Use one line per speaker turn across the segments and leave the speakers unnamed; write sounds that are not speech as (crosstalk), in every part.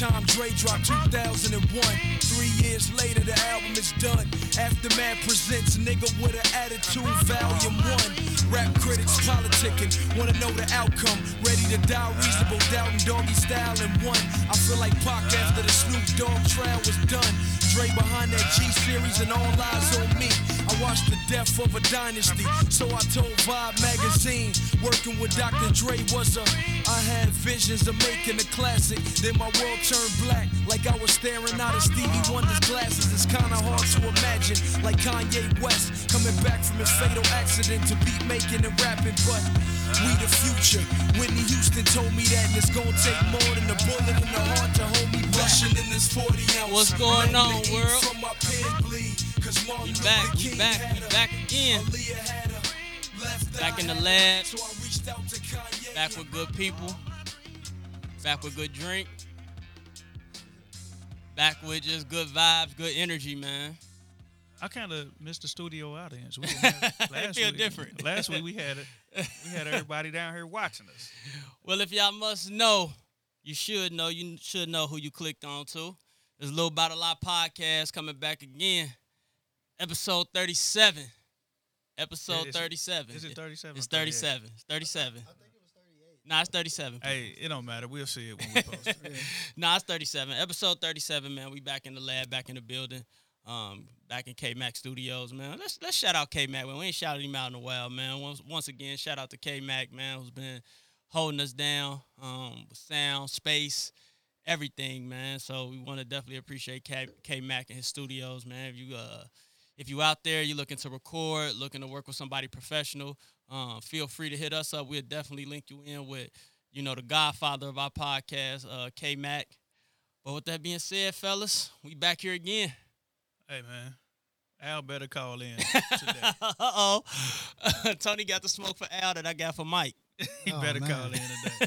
coma 2001. About the same time Dre dropped 2001. Three years later, the album is done. Aftermath presents Nigga with an Attitude, Volume 1. Rap critics politicking, wanna know the outcome. Ready to die, reasonable doubt and doggy style in one. I feel like Pac after the Snoop Dogg trial was done. Dre behind that G series and all eyes on me. Watched the death of a dynasty, so I told Vibe magazine. Working with Dr. Dre was a. I had visions of making a classic. Then my world turned black, like I was staring out of Stevie Wonder's glasses. It's kinda hard to imagine, like Kanye West coming back from his fatal accident to beat making and rapping. But we the future. Whitney Houston told me that, and it's gonna take more than a bullet in the heart to hold me. Rushing in this 40 ounce.
What's going on, world? We back, we back, we back again.
Aaliyah had a left
Back in the lab.
So I reached out to Kanye.
Back with good people. Back with good drink. Back with just good vibes, good energy, man.
I kind of missed the studio audience. We (laughs) last
feel
week,
different.
Last week we had it. (laughs) We had everybody down here watching us.
Well, if y'all must know, you should know. You should know who you clicked on to. A little Battle Lot podcast coming back again. Episode 37. Episode
Is it-
37.
Is it 37?
It's
or 38?
37. It's 37. Nah, it's 37.
Hey, it don't matter. We'll see it when we (laughs) post it.
Nah, it's 37. Episode 37, man. We back in the lab, back in the building. Um, back in K Mac Studios, man. Let's let's shout out K Mac, man. We ain't shouted him out in a while, man. Once once again, shout out to K Mac, man, who's been holding us down, um, with sound, space, everything, man. So we want to definitely appreciate K K Mac and his studios, man. If you uh if you out there, you're looking to record, looking to work with somebody professional, um, feel free to hit us up. We'll definitely link you in with, you know, the godfather of our podcast, uh, K Mac. But with that being said, fellas, we back here again.
Hey, man. Al better call in (laughs) today.
uh oh. (laughs) Tony got the smoke for Al that I got for Mike. (laughs)
he
Oh,
better
man.
call in today.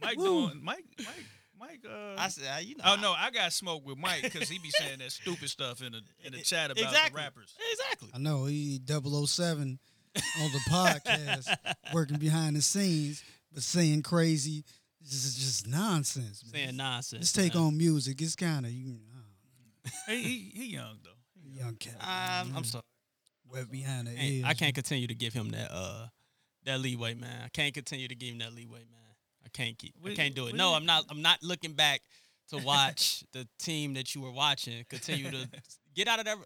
Mike doing Mike Mike Mike uh
I said, uh, you know.
Oh no, I got smoke with Mike because he be saying that stupid stuff in the in the chat about
exactly.
the rappers.
Exactly.
I know he 007 on the podcast, (laughs) working behind the scenes, but saying crazy, This is just nonsense. Man.
Saying nonsense.
Let's take
man.
on music. It's kind of you know,
Hey, he he young though.
young cat.
Um, I'm sorry.
Wet behind the ears.
I can't continue to give him that uh that leeway, man. I can't continue to give him that leeway, man. I can't keep. I
We-
can't do it.
we-
No, I'm not. I'm not looking back to watch (laughs) the team that you were watching continue to (laughs) get out of there.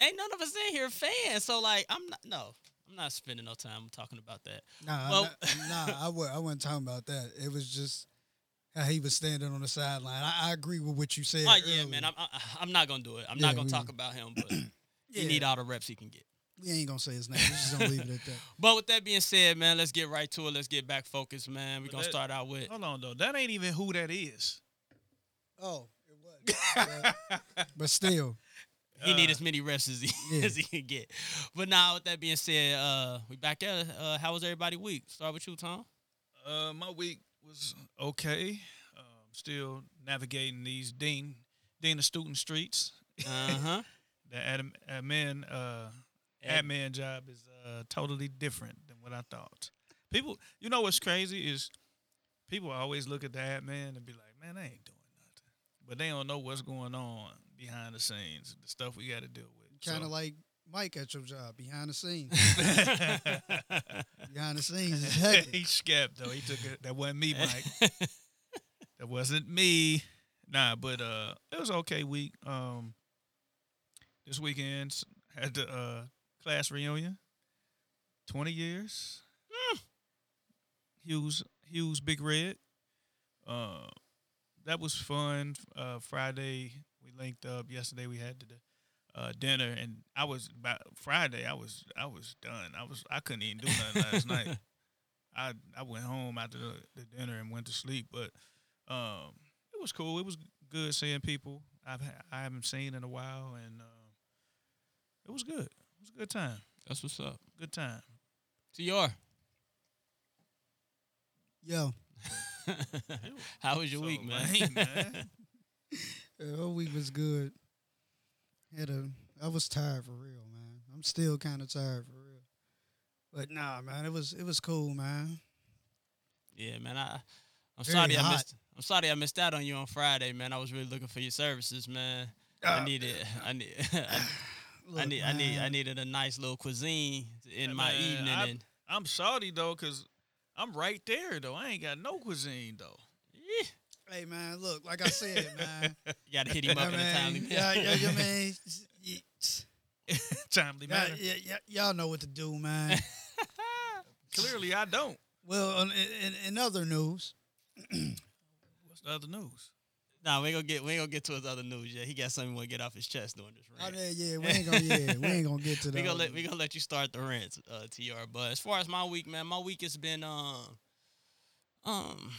Ain't none of us in here fans, so like I'm not. No, I'm not spending no time talking about that.
Nah,
Well-
nah, nah, I, wa- I wasn't talking about that. It was just how he was standing on the sideline. I, I agree with what you said.
Oh yeah,
earlier.
man. I'm. I, I'm not gonna do it. I'm
Yeah,
not gonna
we-
talk about him, but
Yeah. (clears throat)
he need all the reps he can get.
We ain't gonna say his name. We're just gonna leave it at that. (laughs)
But with that being said, man, let's get right to it. Let's get back focused, man. We're gonna
that-
start out with.
Hold on though, that ain't even who that is.
Oh, it was. (laughs) but, but still,
He need
Uh,
as many rests (laughs) as he
yeah.
as he can get. But now, with that being said, uh, we back at. Uh, how was everybody week? Start with you, Tom.
Uh, my week was okay. Um, still navigating these Dean Dean of student streets.
Uh huh.
The admin, admin uh, admin job is uh, totally different than what I thought. People, you know what's crazy is people always look at the admin and be like, "Man, they ain't doing nothing," but they don't know what's going on behind the scenes, the stuff we got to deal with.
kind of
So-
like Mike at your job, behind the scenes. (laughs) behind the scenes (laughs)
he scapped though. He took it. That wasn't me, Mike. (laughs) that wasn't me. Nah, but uh, it was okay week. Um, this weekend had to uh class reunion. Twenty years. Hughes Hughes Big Red. Uh, that was fun. Uh, Friday we linked up. Yesterday we had the uh, dinner, and I was about Friday. I was I was done. I was I couldn't even do nothing last (laughs) night. I I went home after the, the dinner and went to sleep, but um, it was cool. It was good seeing people I've I haven't seen in a while, and uh, it was good. It was a good time.
That's what's up.
Good time.
Tr.
Yo, (laughs)
How was your
So,
week, man?
lame, man. (laughs)
the whole week was good. Had a, I was tired for real, man. I'm still kind of tired for real. But nah, man, it was it was cool, man.
yeah, man. I I'm
Very
sorry I missed. I'm sorry I missed out on you on Friday, man. I was really looking for your services, man. I
Uh,
needed. I need. (laughs) I, I
Look,
need. I need. I needed a nice little cuisine in
Yeah,
my
man,
evening,
I-
and
I'm salty though, cause I'm right there though. I ain't got no cuisine though.
eh,
Hey man, look, like I said, (laughs) man.
you gotta hit him up
I
in a timely manner.
yeah, yeah, yeah, man. (laughs) y- (laughs)
Timely
Yeah,
manner.
yeah, yeah, y'all know what to do, man.
Clearly, I don't.
well, in, in, in other news,
What's the other news?
Nah, we ain't gonna get. We ain't gonna get to his other news yet. He got something want to get off his chest during this
oh,
rant.
yeah, yeah, we ain't gonna, yeah, we ain't gonna get to (laughs) that.
we gonna let we gonna let you start the rant, uh, Tr. But as far as my week, man, my week has been um um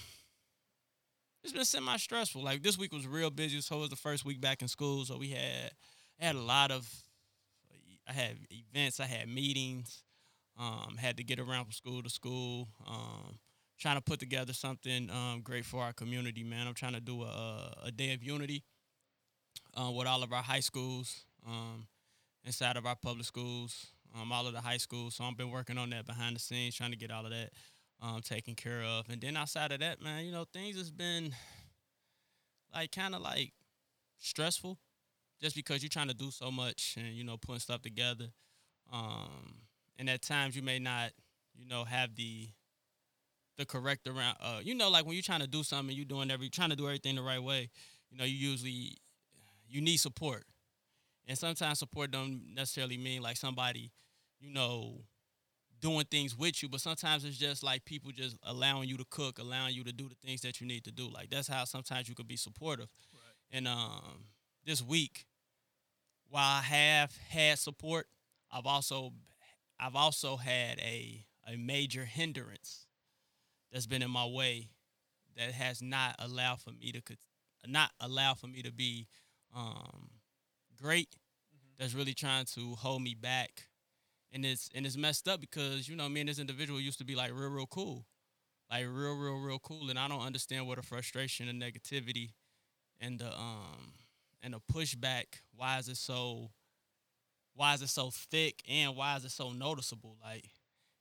it's been semi stressful. Like this week was real busy. So it was the first week back in school, so we had had a lot of I had events, I had meetings, um, had to get around from school to school, um, trying to put together something um, great for our community, man. I'm trying to do a, a day of unity uh, with all of our high schools. Um, inside of our public schools, um, all of the high schools. So I've been working on that behind the scenes, trying to get all of that um, taken care of. And then outside of that, man, you know, things has been like kind of like stressful, just because you're trying to do so much and you know putting stuff together. Um, and at times you may not, you know, have the the correct around. Uh, you know, like when you're trying to do something, you're doing every trying to do everything the right way. You know, you usually you need support and sometimes support don't necessarily mean like somebody, you know, doing things with you, but sometimes it's just like people just allowing you to cook, allowing you to do the things that you need to do. Like that's how sometimes you could be supportive. And um, this week, while I have had support, I've also I've also had a a major hindrance that's been in my way that has not allowed for me to not allow for me to be um, great that's really trying to hold me back. And it's and it's messed up because you know me and this individual used to be like real real cool. Like real real real cool. And i don't understand what the frustration and negativity and the um and the pushback why is it so why is it so thick and why is it so noticeable? Like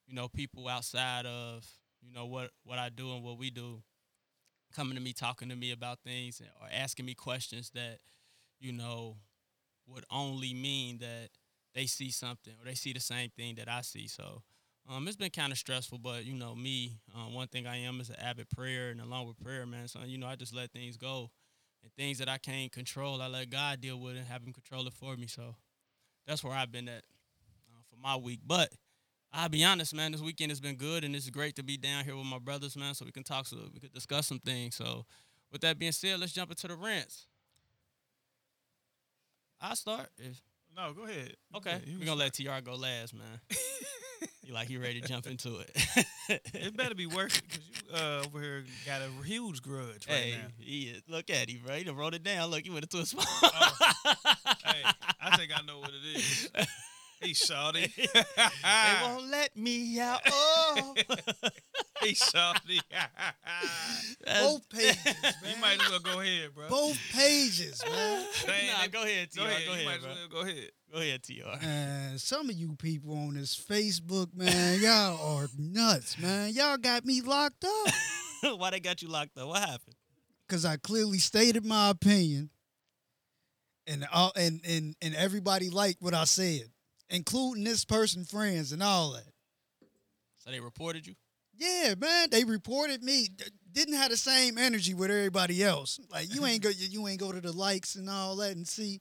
you know people outside of you know what what i do and what we do coming to me talking to me about things or asking me questions that you know would only mean that they see something or they see the same thing that I see. So um, it's been kind of stressful, but you know me, um, one thing I am is an avid prayer, and along with prayer, man, so you know I just let things go, and things that I can't control, I let God deal with and have Him control it for me. So that's where I've been at uh, for my week. But I'll be honest, man, this weekend has been good, and it's great to be down here with my brothers, man, so we can talk, so we could discuss some things. So with that being said, let's jump into the rants. I'll start. If,
No, go ahead.
Okay.
You
we're gonna let TR go last, man. (laughs) you like he ready to jump into it? (laughs)
It better be worth it because you uh, over here got a huge grudge right
hey,
now.
he is. Look at him, bro. He done wrote it down. Look, he went into a (laughs) spot.
Hey, I think I know what it is. He's salty. (laughs)
they won't let me out. (laughs) Oh,
salty. (laughs)
That's-
Both pages, man.
you might as well go ahead, bro.
Both pages, man.
Nah, go ahead, TR.
Go ahead.
Go
you might
ahead,
as well go ahead.
Go ahead, TR.
Man, some of you people on this Facebook, man, y'all are nuts, man. Y'all got me locked up
Why they got you locked up? What happened?
because I clearly stated my opinion, and all and and and everybody liked what I said, including this person, friends, and all that.
So they reported you?
Yeah, man, they reported me. Didn't have the same energy with everybody else. Like you ain't go, you ain't go to the likes and all that and see.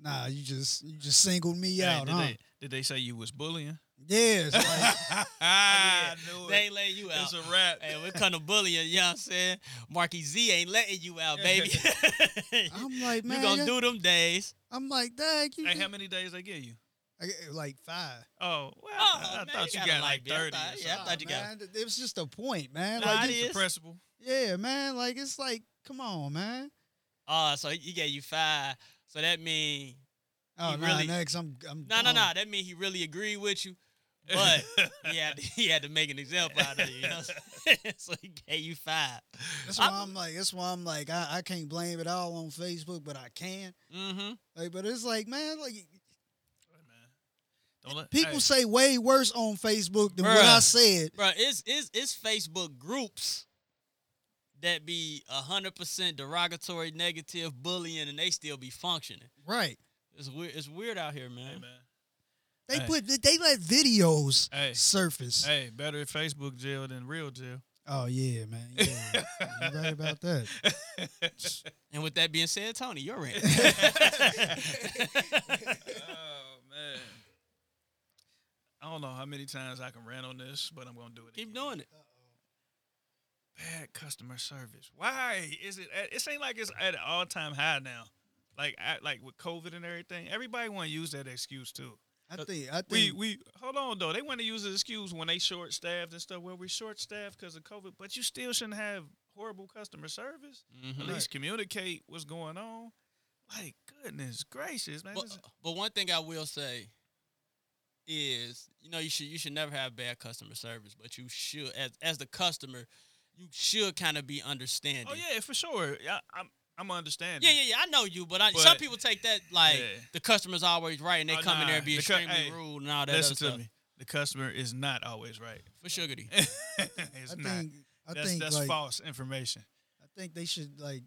Nah, you just you just singled me
Hey,
out,
did,
huh?
they, did they say you was bullying? (laughs)
Yeah, it's like
I knew
They
it.
ain't letting you out.
It's a wrap.
Hey, we're kind of bullying, you know what I'm saying? Marky Z ain't letting you out, baby. (laughs)
I'm like, man. (laughs)
you
man,
gonna
yeah.
do them days.
I'm like, dang, you.
Hey, how many days they give you?
I get, like five.
Oh, well,
Oh,
I, I
man,
thought
you
you
got
got, like
light bill. I
30
thought-
or
yeah, I thought you got-
man, th- it was just a point, man.
Nah,
like,
it
you-
is.
Yeah, man. Like it's like, come on, man.
Oh, so he gave you five. So that mean
Oh,
He
nah,
really-
next I'm, I'm.
no, no, no. That mean he really agreed with you, but he had to, he had to make an example out of you. you know what (laughs) so he gave you five.
That's why I'm like, that's why I'm like, I, I can't blame it all on Facebook, but I can.
Mm-hmm.
Like, but it's like, man, like
Don't let,
people
hey,
say way worse on Facebook than what I said.
Bro, it's it's it's Facebook groups that be hundred percent derogatory, negative, bullying, and they still be functioning.
Right.
It's weird. It's weird out here, man.
Hey, man.
They
Hey.
put they let videos
Hey.
surface.
Hey, better Facebook jail than real jail.
Oh yeah, man. Yeah. You're right about that. (laughs)
And with that being said, Tony, you're in.
man. (laughs) (laughs) Uh, I don't know how many times I can rant on this, but I'm gonna do it.
Keep
again.
doing it.
Bad customer service. Why is it? At, it ain't like it's at an all time high now. Like I, like with COVID and everything, everybody want to use that excuse too.
I think I think
we we hold on though. They want to use the excuse when they short staffed and stuff. Well, we short staffed because of COVID, but you still shouldn't have horrible customer service.
Mhm.
At least communicate what's going on. Like goodness gracious, man.
But, but one thing I will say is, you know, you should you should never have bad customer service, but you should, as as the customer, you should kind of be understanding.
oh yeah, for sure. Yeah, I'm I'm understanding.
Yeah, yeah, yeah. I know you, but, I, some people take that like
Yeah.
the customer's always right, and they
Oh,
come in there and be
The cu-
extremely
hey,
rude and all that
Listen to
stuff.
me. The customer is not always right.
For sugary. (laughs)
it's
I
not.
think I
that's
think
that's
like
false information.
I think they should like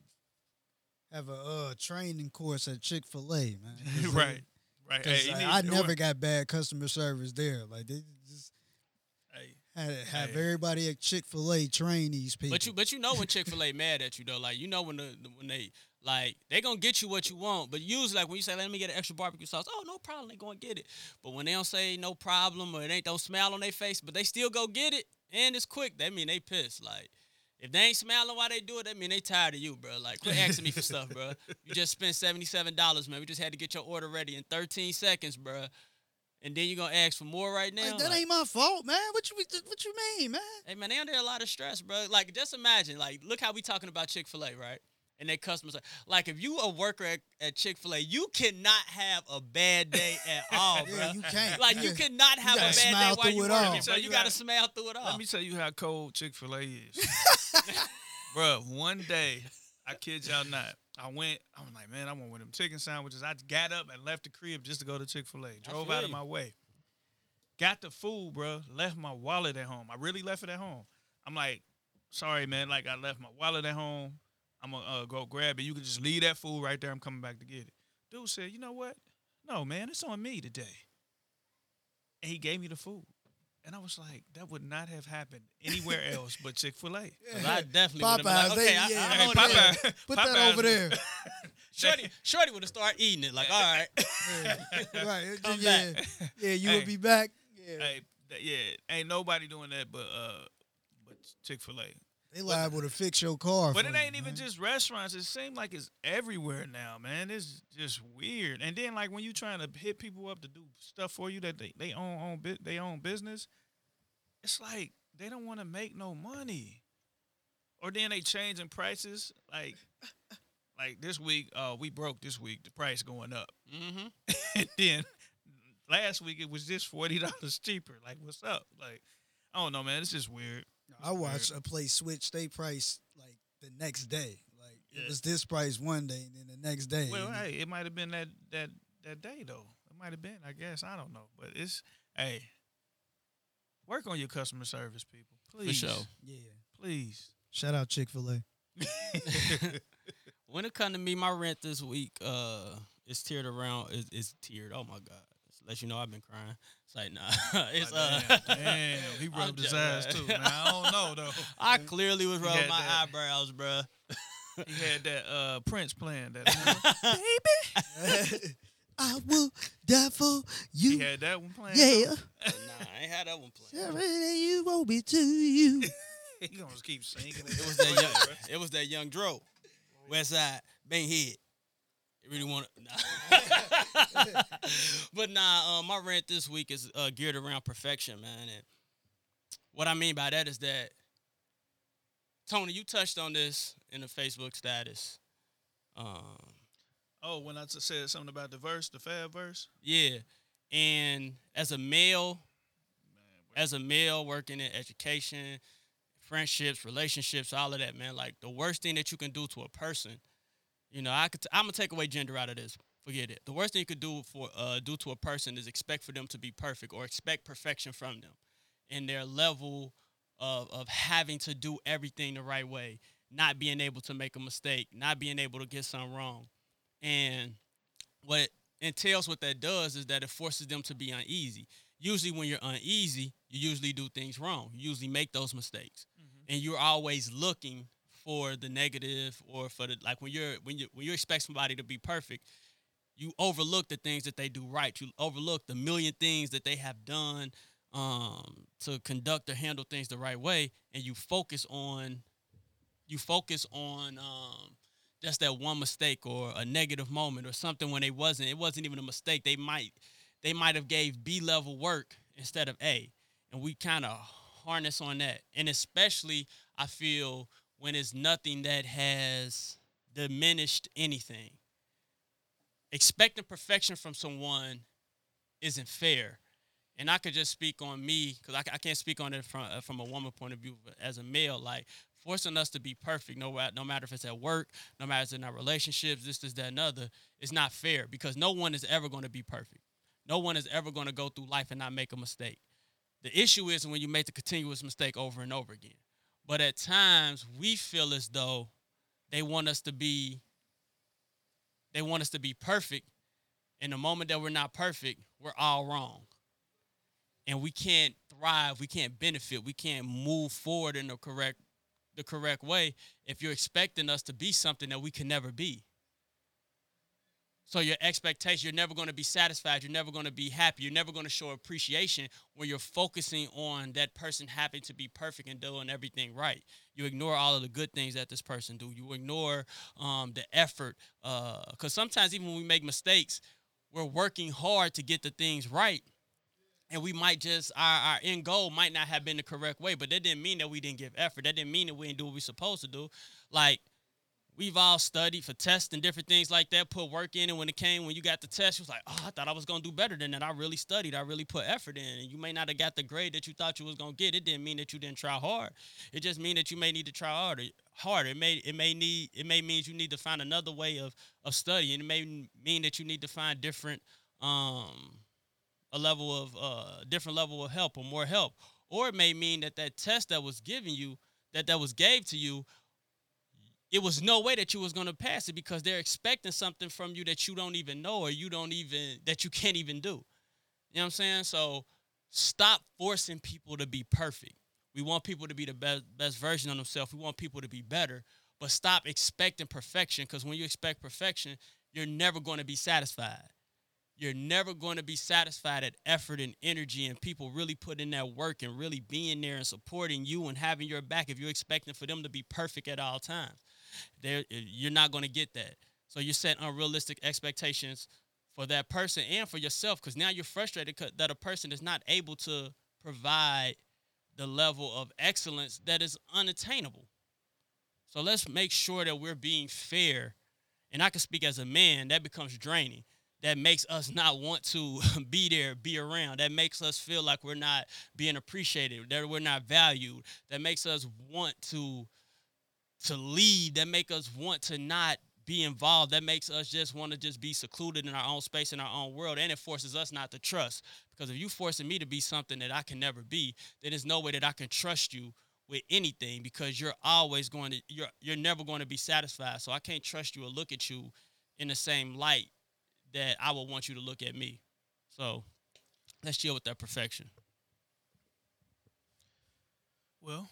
have a uh, training course at Chick Fil A, man. (laughs) 'Cause they-
right. Right.
'cause,
Hey,
like,
need-
I never
want-
got bad customer service there. Like they just
Hey,
had have
Hey.
everybody at Chick Fil A train these people.
But you but you know when (laughs) Chick Fil A mad at you though, like you know when the when they like they gonna get you what you want, but usually like when you say let me get an extra barbecue sauce, oh no problem, they gonna get it. But when they don't say no problem or it ain't don't smile on their face, but they still go get it and it's quick, that mean they pissed. Like if they ain't smiling while they do it, that mean they tired of you, bro. Like quit asking me for (laughs) stuff, bro. You just spent seventy seven dollars, man. We just had to get your order ready in thirteen seconds, bro. And then you're gonna ask for more right now?
Like, that
Like-
ain't my fault, man. What you what you mean, man?
Hey man, they under a lot of stress, bro. Like just imagine, like look how we talking about Chick Fil A, right? And their customers, are, like if you a worker at, at Chick Fil A, you cannot have a bad day (laughs) at all, bro.
Yeah, you can't.
Like you cannot have a bad day
smile
while
through
you
it
working,
all.
bro. You
you
gotta
how-
smile through it all.
Let me tell you how cold Chick Fil A is, (laughs) bro. One day, I kid y'all not. I went. I'm like, man, I want one of them chicken sandwiches. I got up and left the crib just to go to Chick Fil A. Drove out of my way. Got the food, bro. Left my wallet at home. I really left it at home. I'm like, sorry, man. Like I left my wallet at home. I'm gonna uh, go grab it. You can just leave that food right there. I'm coming back to get it. Dude said, you know what? No, man, it's on me today. And he gave me the food. And I was like, that would not have happened anywhere (laughs) else but Chick Fil A.
'Cause I definitely would have been
Popeyes,
like,
they-
okay, I,
yeah,
I,
hey, Popeye-
that.
Popeye-
Put that over there. (laughs)
Shorty, Shorty would have started eating it. Like, all right,
Yeah. right. (laughs)
Come
yeah.
back.
Yeah, you
Hey.
will be back. Yeah.
Hey, yeah, ain't nobody doing that but uh, but Chick Fil A.
They liable to fix your car.
But it
you,
ain't even
man.
just restaurants. It seems like it's everywhere now, man. It's just weird. And then like when you trying to hit people up to do stuff for you that they they own own bu- they own business, it's like they don't want to make no money. Or then they changing prices like. (laughs) Like this week, uh, we broke this week. The price going up,
mm-hmm. (laughs)
and then last week it was just forty dollars cheaper. Like, what's up? Like, I don't know, man. It's just weird.
I watched a place switch their price like the next day. Like
Yeah.
it was this price one day, and then the next day.
Well, hey, it might have been that that that day though. It might have been. I guess I don't know, but it's hey, work on your customer service, people, please.
sure.
yeah.
please.
Shout out Chick Fil A. (laughs)
when it come to me, my rent this week uh is tiered around is is tiered. Oh my god. Let you know I've been crying. It's like nah. (laughs) it's uh
damn, (laughs) damn, he rubbed his eyes too. Man, I don't know though. (laughs)
I clearly was rubbing my
that.
eyebrows, bro.
He had that uh Prince playing that.
Baby, I will die for you.
he had that one playing.
Yeah.
nah, I ain't had that one playing.
Everything you want me to you.
he gonna just keep singing. It
It was that young. It was that young Dro. West Side, Bang Head. It really want to. (laughs) Nah. (laughs) but nah, uh, my rant this week is uh, geared around perfection, man. And what I mean by that is that Tony, you touched on this in the Facebook status. Um,
Oh, when I said something about the verse, the Fab verse.
yeah, and as a male, as a male working in education, friendships, relationships, all of that, man. Like the worst thing that you can do to a person, you know, I could. T- I'm gonna take away gender out of this. Forget it. The worst thing you could do for uh, do to a person is expect for them to be perfect or expect perfection from them, and their level of of having to do everything the right way. not being able to make a mistake, not being able to get something wrong. And what it entails what that does is that it forces them to be uneasy. Usually when you're uneasy, you usually do things wrong. You usually make those mistakes. And you're always looking for the negative or for the like when you're when you when you expect somebody to be perfect, you overlook the things that they do right. You overlook the million things that they have done um, to conduct or handle things the right way, and you focus on you focus on um, just that one mistake or a negative moment or something when it wasn't it wasn't even a mistake. They might they might have gave B level work instead of A, and we kind of harness on that, and especially I feel when it's nothing that has diminished anything expecting perfection from someone isn't fair. And I could just speak on me because I, I can't speak on it from uh, from a woman point of view but as a male. Like forcing us to be perfect, no no matter if it's at work, no matter if it's in our relationships, this, this, that, and other, is not fair because no one is ever going to be perfect. No one is ever going to go through life and not make a mistake. The issue is when you make the continuous mistake over and over again. But at times we feel as though they want us to be they want us to be perfect. And the moment that we're not perfect, we're all wrong. And we can't thrive, we can't benefit, we can't move forward in the correct the correct way if you're expecting us to be something that we can never be. So your expectation, you're never going to be satisfied. You're never going to be happy. You're never going to show appreciation when you're focusing on that person having to be perfect and doing everything right. You ignore all of the good things that this person do. You ignore um, the effort. Because uh, sometimes even when we make mistakes, we're working hard to get the things right. And we might just our, our end goal might not have been the correct way, but that didn't mean that we didn't give effort. That didn't mean that we didn't do what we supposed to do. Like we've all studied for tests and different things like that, put work in. And when it came, when you got the test, you was like, oh, I thought I was going to do better than that. I really studied. I really put effort in. And you may not have got the grade that you thought you was going to get. It didn't mean that you didn't try hard. It just mean that you may need to try harder. Harder. It may it may need it may mean you need to find another way of of studying. It may mean that you need to find different um a level of uh different level of help or more help. Or it may mean that that test that was given you that that was gave to you it was no way that you was going to pass it because they're expecting something from you that you don't even know or you don't even that you can't even do. You know what I'm saying? So stop forcing people to be perfect. We want people to be the best best version of themselves. We want people to be better, but stop expecting perfection because when you expect perfection, you're never going to be satisfied. You're never going to be satisfied at effort and energy and people really putting that work and really being there and supporting you and having your back if you're expecting for them to be perfect at all times there you're not going to get that. So you set unrealistic expectations for that person and for yourself because now you're frustrated that a person is not able to provide the level of excellence that is unattainable. So let's make sure that we're being fair. And I can speak as a man, that becomes draining. That makes us not want to (laughs) be there, be around. That makes us feel like we're not being appreciated, that we're not valued. That makes us want to to lead that make us want to not be involved that makes us just want to just be secluded in our own space in our own world and it forces us not to trust. Because if you forcing me to be something that i can never be then there's no way that i can trust you with anything because you're always going to you're you're never going to be satisfied. So i can't trust you or look at you in the same light that i would want you to look at me. So let's deal with that perfection.
Well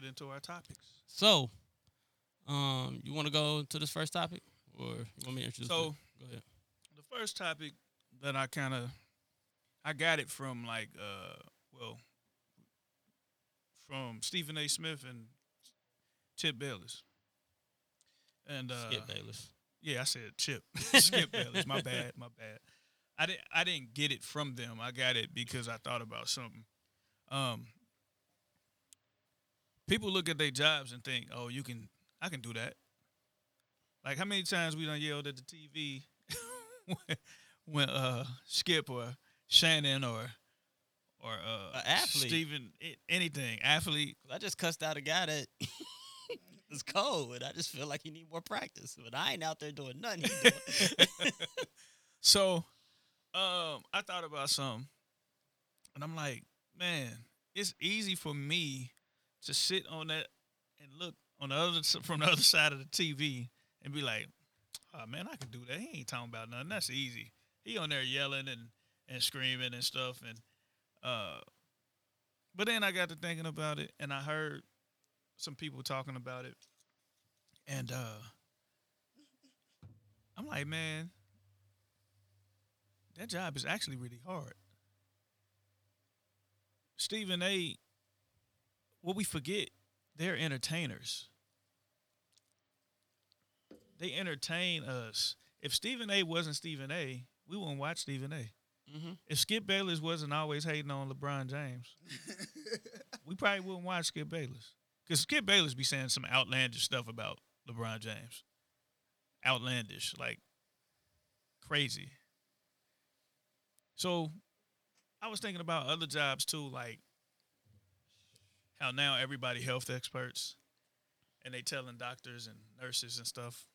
get into our topics.
So, um, you want to go to this first topic, or you want me to introduce?
So,
it? go ahead.
The first topic that I kind of, I got it from like, uh, well, from Stephen A. Smith and Chip Bayless. And uh,
Skip Bayless.
Yeah, I said Chip. (laughs) (laughs) Skip Bayless. My bad. My bad. I didn't. I didn't get it from them. I got it because I thought about something. Um, people look at their jobs and think, "Oh, you can, I can do that." Like how many times we done yelled at the TV (laughs) when, when uh, Skip or Shannon or or uh,
athlete,
Steven, anything athlete.
I just cussed out a guy that that (laughs) is cold, and I just feel like he need more practice. But I ain't out there doing nothing. Doing. (laughs)
so, um, I thought about something, and I'm like, man, it's easy for me to sit on that and look on the other from the other (laughs) side of the TV and be like, "Oh man, I can do that." He ain't talking about nothing. That's easy. He on there yelling and and screaming and stuff and uh. But then I got to thinking about it, and I heard some people talking about it, and uh, I'm like, man, that job is actually really hard. Stephen A. What we forget, they're entertainers. They entertain us. If Stephen A. wasn't Stephen A., we wouldn't watch Stephen A.
Mm-hmm.
If Skip Bayless wasn't always hating on LeBron James, (laughs) we probably wouldn't watch Skip Bayless. Because Skip Bayless be saying some outlandish stuff about LeBron James. Outlandish, like crazy. So I was thinking about other jobs too, like how now everybody health experts and they telling doctors and nurses and stuff.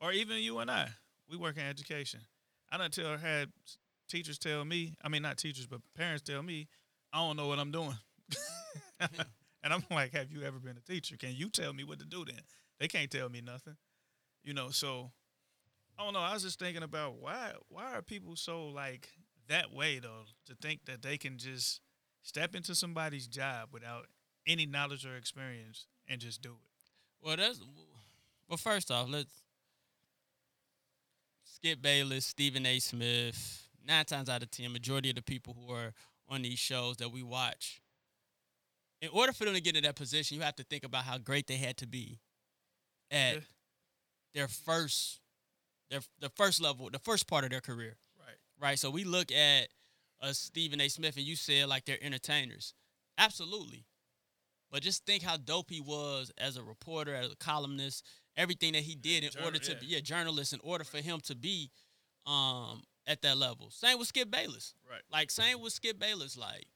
Or even you and I. We work in education. I don't tell had teachers tell me, I mean not teachers, but parents tell me, I don't know what I'm doing. (laughs) and I'm like, have you ever been a teacher? Can you tell me what to do then? They can't tell me nothing. You know, so I don't know. I was just thinking about why why are people so like that way though to think that they can just step into somebody's job without any knowledge or experience and just do it.
Well, that's well. First off, let's Skip Bayless, Stephen A. Smith. Nine times out of ten, majority of the people who are on these shows that we watch, in order for them to get in that position, you have to think about how great they had to be at
Yeah.
their first, their the first level, the first part of their career
Right.
right? So we look at a Stephen A. Smith, and you said like they're entertainers, absolutely. But just think how dope he was as a reporter, as a columnist, everything that he did in order to
yeah.
be a journalist, in order for him to be um, at that level. Same with Skip Bayless.
Right.
Like same with Skip Bayless. Like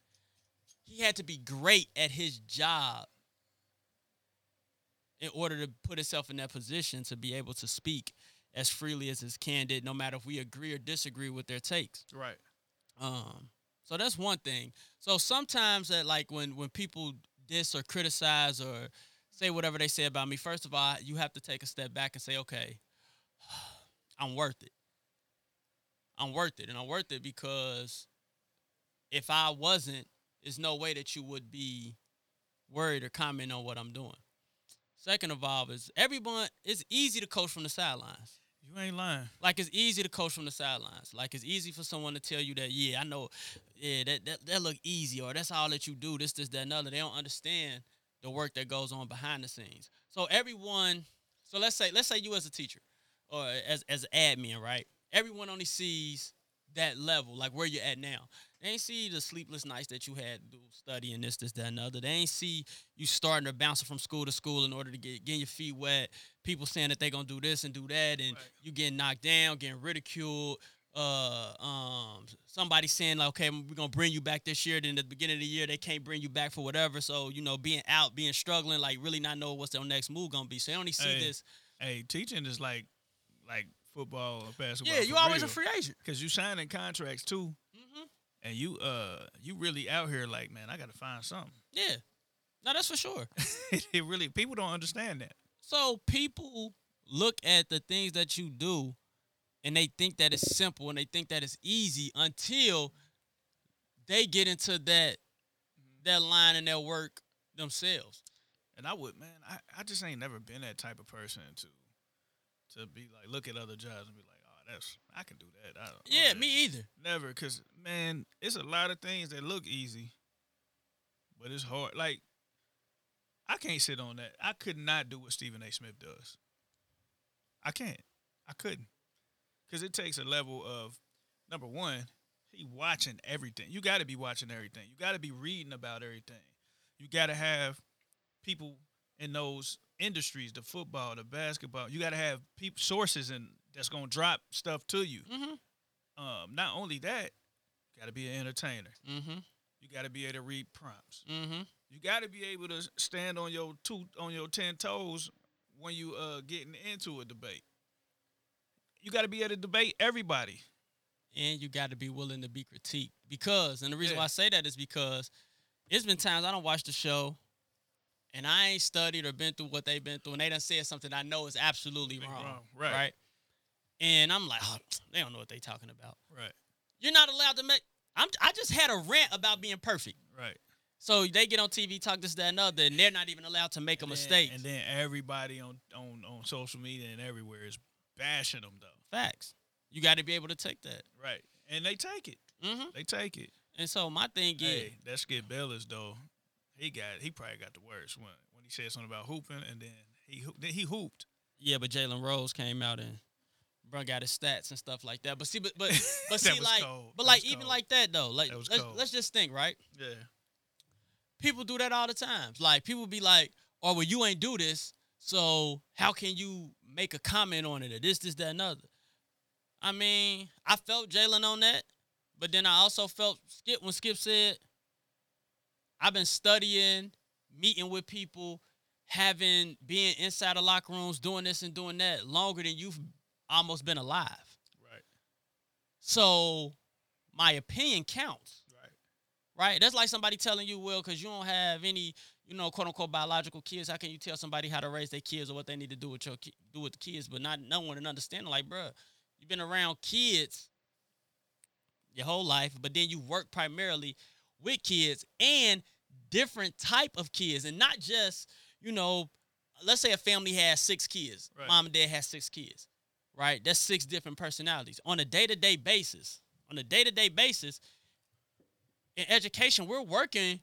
he had to be great at his job in order to put himself in that position to be able to speak as freely as his candid, no matter if we agree or disagree with their takes.
Right.
Um, so that's one thing. So sometimes that like when when people diss or criticize or say whatever they say about me, first of all, you have to take a step back and say, okay, (sighs) I'm worth it. I'm worth it, and I'm worth it because if I wasn't, there's no way that you would be worried or comment on what I'm doing. Second of all, is everyone. It's easy to coach from the sidelines.
You ain't lying.
Like it's easy to coach from the sidelines. Like it's easy for someone to tell you that, yeah, I know, yeah, that that, that look easy, or that's all that you do, this, this, that, and other. They don't understand the work that goes on behind the scenes. So everyone, so let's say, let's say you as a teacher or as as an admin, right? Everyone only sees that level, like where you're at now. They ain't see the sleepless nights that you had studying this, this, that, and the other. They ain't see you starting to bounce from school to school in order to get getting your feet wet. People saying that they gonna do this and do that, and
Right.
you getting knocked down, getting ridiculed. Uh, um, somebody saying like, okay, we're gonna bring you back this year. Then at the beginning of the year, they can't bring you back for whatever. So you know, being out, being struggling, like really not know what's their next move gonna be. So they only see
Hey,
this.
Hey, teaching is like like football or basketball.
Yeah, you always a free agent.
Cause you signing contracts too,
hmm
and you uh you really out here like man, I gotta find something.
Yeah, no, that's for sure. (laughs)
it really people don't understand that.
So people look at the things that you do and they think that it's simple and they think that it's easy until they get into that that line and their work themselves.
And I would man, I, I just ain't never been that type of person to to be like look at other jobs and be like, oh, that's I can do that. I,
Yeah, me either.
Never, cause man, it's a lot of things that look easy, but it's hard. Like I can't sit on that. I could not do what Stephen A. Smith does. I can't. I couldn't, cause it takes a level of number one, he watching everything. You got to be watching everything. You got to be reading about everything. You got to have people in those industries, the football, the basketball. You got to have people sources and that's gonna drop stuff to you
Mm-hmm.
um, not only that, you got to be an entertainer.
Mm-hmm.
You got to be able to read prompts.
Mm-hmm.
You got to be able to stand on your two on your ten toes when you uh getting into a debate. You got to be able to debate everybody.
And you got to be willing to be critiqued because, and the reason
Yeah.
why I say that is because it's been times I don't watch the show. And I ain't studied or been through what they've been through, and they done said something I know is absolutely wrong,
wrong, right.
Right. And I'm like, oh, (tsk) they don't know what they talking about.
Right.
You're not allowed to make. I'm. I just had a rant about being perfect.
Right.
So they get on TV, talk this, that, and other, and they're not even allowed to make a
then-
mistake.
And then everybody on, on, on social media and everywhere is bashing them though.
Facts. You got to be able to take that.
Right. And they take it.
hmm
They take it.
And so my thing is,
Hey, that Skip Bayless though, he got he probably got the worst when when he said something about hooping and then he then he hooped.
yeah, but Jalen Rose came out and bro got his stats and stuff like that. But see, but but but (laughs) see, like,
cold.
but
That
like even
cold.
like that though, like
That
let's, let's just think, right?
Yeah.
People do that all the times. Like people be like, "Oh, well, you ain't do this, so how can you make a comment on it or this, this, that, and other?" I mean, I felt Jalen on that, but then I also felt Skip when Skip said, "I've been studying, meeting with people, having being inside the locker rooms, doing this and doing that longer than you've almost been alive."
Right.
So, my opinion counts
Right.
right? That's like somebody telling you, well, because you don't have any, you know, quote unquote biological kids. How can you tell somebody how to raise their kids or what they need to do with your do with the kids, but not knowing and understanding? Like, bruh, you've been around kids your whole life, but then you work primarily with kids and different type of kids, and not just, you know, let's say a family has six kids,
Right.
mom and dad has six kids, right? That's six different personalities on a day to day basis. On a day to day basis, in education, we're working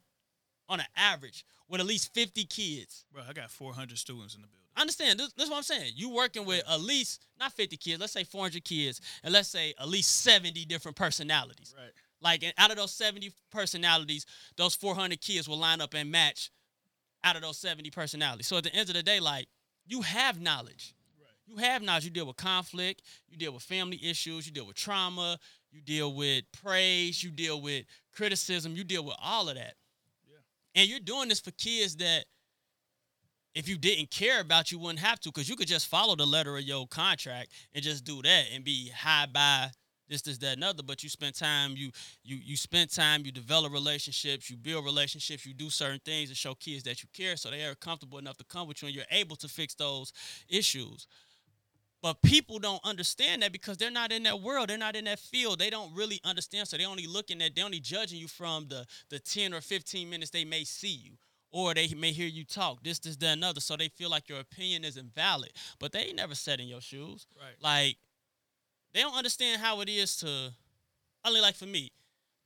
on an average with at least 50 kids.
Bro, I got 400 students in the building.
I understand. This, this is what I'm saying. You working with at least not 50 kids, let's say 400 kids, and let's say at least 70 different personalities.
Right.
Like out of those 70 personalities, those 400 kids will line up and match out of those 70 personalities. So at the end of the day, like you have knowledge.
Right.
You have knowledge. You deal with conflict. You deal with family issues. You deal with trauma. You deal with praise. You deal with criticism. You deal with all of that.
Yeah.
And you're doing this for kids that if you didn't care about, you wouldn't have to, because you could just follow the letter of your contract and just do that and be high by this, this, that, and other. But you spend time, you you you spend time, you develop relationships, you build relationships, you do certain things to show kids that you care, so they are comfortable enough to come with you, and you're able to fix those issues. But people don't understand that because they're not in that world. They're not in that field. They don't really understand. So they only looking at, they only judging you from the the 10 or 15 minutes they may see you. Or they may hear you talk, this, this, that, another. So they feel like your opinion is invalid. But they ain't never sat in your shoes.
Right.
Like, they don't understand how it is to only like for me,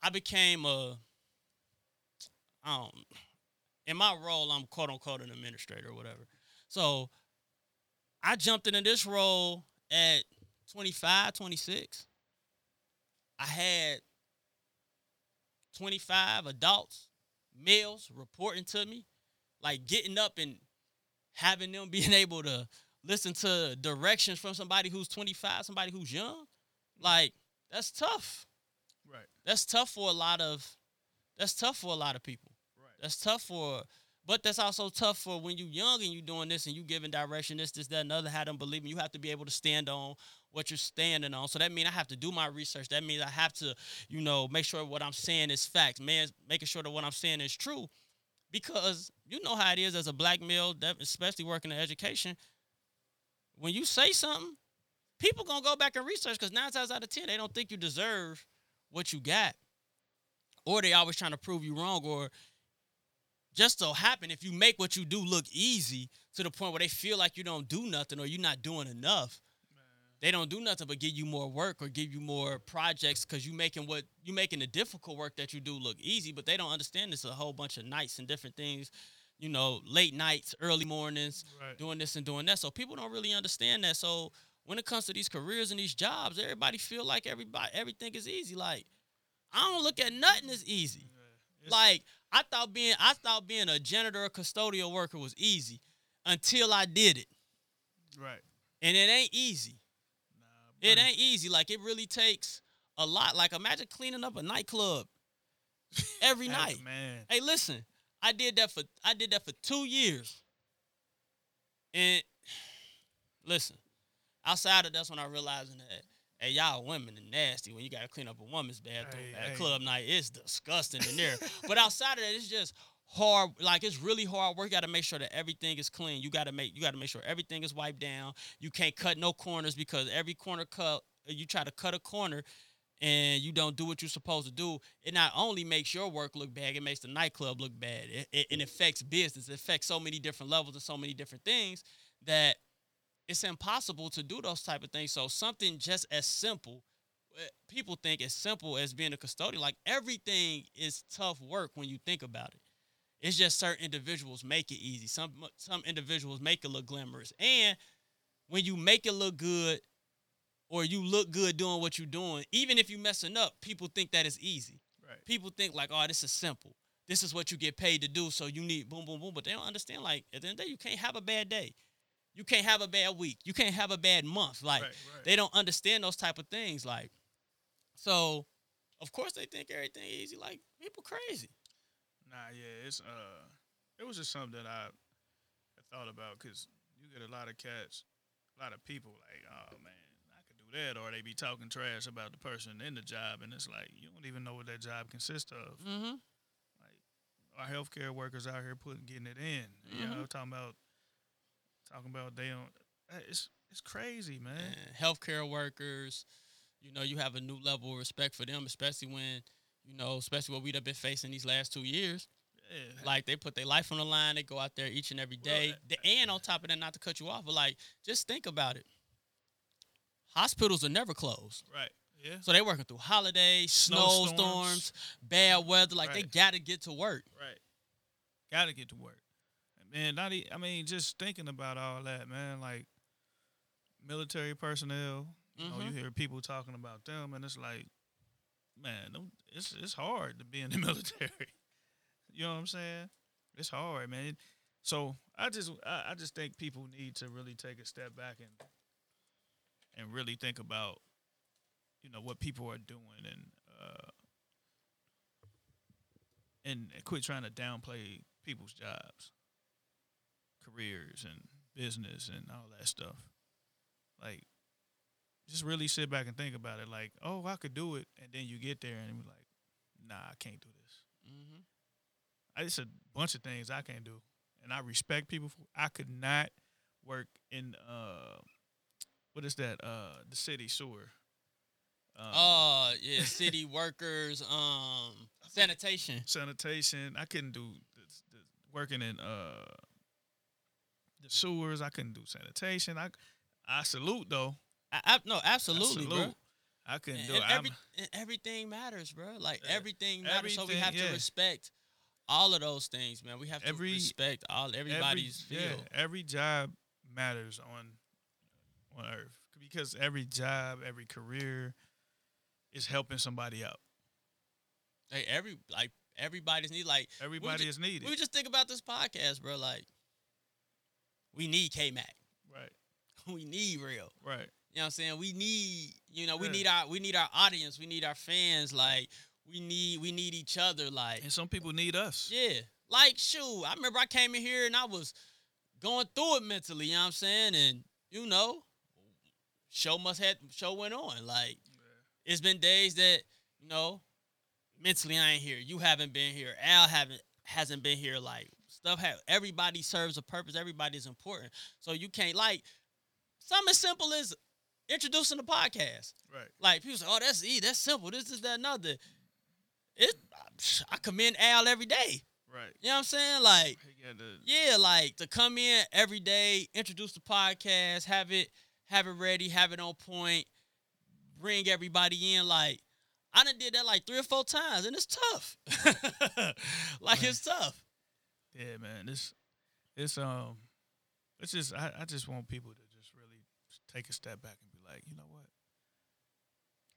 I became a um in my role, I'm quote unquote an administrator or whatever. So I jumped into this role at 25, 26. I had 25 adults, males reporting to me, like getting up and having them (laughs) being able to listen to directions from somebody who's 25, somebody who's young. Like, that's tough.
Right.
That's tough for a lot of that's tough for a lot of people.
Right.
That's tough for but that's also tough for when you're young and you're doing this and you giving direction, this, this, that, and other, have them believing. You have to be able to stand on what you're standing on. So that means I have to do my research. That means I have to, you know, make sure what I'm saying is facts. Man, making sure that what I'm saying is true. Because you know how it is as a black male, especially working in education. When you say something, people gonna go back and research because nine times out of ten, they don't think you deserve what you got. Or they always trying to prove you wrong, or just so happen if you make what you do look easy to the point where they feel like you don't do nothing or you're not doing enough they don't do nothing but give you more work or give you more projects because you making what you making the difficult work that you do look easy but they don't understand this a whole bunch of nights and different things you know late nights early mornings
Right.
doing this and doing that so people don't really understand that so when it comes to these careers and these jobs everybody feel like everybody everything is easy like i don't look at nothing as easy
It's-
like I thought being I thought being a janitor or custodial worker was easy until I did it.
right.
And it ain't easy.
Nah,
It ain't easy. Like it really takes a lot. Like imagine cleaning up a nightclub (laughs) every night.
Man.
Hey, listen, I did that for I did that for two years. And listen, outside of that's when I realized that hey, y'all women are nasty when you gotta clean up a woman's bathroom
Hey,
at
hey.
club night. It's disgusting in there. but outside of that, it's just hard like it's really hard work. You gotta make sure that everything is clean. You gotta make you gotta make sure everything is wiped down. You can't cut no corners because every corner cut you try to cut a corner and you don't do what you're supposed to do, it not only makes your work look bad, it makes the nightclub look bad. It, it, it affects business. It affects so many different levels and so many different things that it's impossible to do those type of things. So something just as simple, eh, people think as simple as being a custodian. Like everything is tough work when you think about it. It's just certain individuals make it easy. Some some individuals make it look glamorous. And when you make it look good, or you look good doing what you're doing, even if you messing up, people think that it's easy.
Right.
People think like, oh, this is simple. This is what you get paid to do, so you need boom, boom, boom. But they don't understand. Like at the end of the day, you can't have a bad day. You can't have a bad week. You can't have a bad month. Like
Right, right.
they don't understand those type of things. Like, so of course they think everything easy. Like people crazy.
Nah, yeah, it's uh, it was just something that I thought about because you get a lot of cats, a lot of people like, oh man, do that, or they be talking trash about the person in the job, and it's like you don't even know what that job consists of.
Mm-hmm.
Like our healthcare workers out here putting getting it in, you know, talking about talking about they don't. eh, It's it's crazy, man.
and healthcare workers. You know, you have a new level of respect for them, especially when, you know, especially what we've been facing these last two years.
Yeah,
Like they put their life on the line, they go out there each and every day.
Well,
day.
that-
The- and on top of that, not to cut you off, but like just think about it. Hospitals are never closed.
right. Yeah,
So they working through holidays,
Snowstorms.
bad weather. Like they gotta get to work.
Right. Got to get to work. Man, not e- I mean, just thinking about all that, man. Like military personnel. You know, you
Mhm.
hear people talking about them, and it's like, man, it's it's hard to be in the (laughs) military. you know what I'm saying? It's hard, man. So I just I, I just think people need to really take a step back and and really think about you know what people are doing and uh and quit trying to downplay people's jobs, careers, and business and all that stuff. Like, just really sit back and think about it. Like, oh, I could do it, and then you get there and you're like, nah, I can't do this.
Mm-hmm.
I just a bunch of things I can't do, and I respect people. For, I could not work in uh, what is that? Uh, the city sewer. Um,
Oh yeah, (laughs) city workers, um, sanitation.
sanitation. I couldn't do the, the, working in uh the sewers. I couldn't do sanitation. I I salute though.
I, I, no,
I
absolutely, bro.
salute. I couldn't
And,
do
and
it.
Every, everything matters, bro. Like
Yeah.
everything matters. so we have
yeah.
to respect all of those things, man. We have to
Every-
respect all everybody's
every,
feel.
Yeah, every job matters on on earth because every job, every career is helping somebody out.
Hey, every like everybody's need like
Everybody
ju-
is needed.
we just think about this podcast, bro. Like we need K Mac.
right, (laughs)
we need real.
right.
You know what I'm saying? We need, you know, we
Yeah.
need our we need our audience, we need our fans, like we need we need each other, like
And some people need us.
yeah. Like shoot, I remember I came in here and I was going through it mentally, you know what I'm saying? And you know, show must have show went on. Like it's been days that, you know, mentally I ain't here. You haven't been here. Al haven't hasn't been here. Like stuff have everybody serves a purpose. Everybody's important. So you can't like something as simple as introducing the podcast.
Right.
Like people say, "Oh, that's easy. That's simple. This is that another." It, I commend Al every day.
Right.
You know what I'm saying? Like, yeah, like to come in every day, introduce the podcast, have it, have it ready, have it on point, bring everybody in. Like, I done did that like three or four times, and it's tough. (laughs) like it's tough.
Yeah, man. This it's um it's just I, I just want people to just really take a step back and be like, you know what?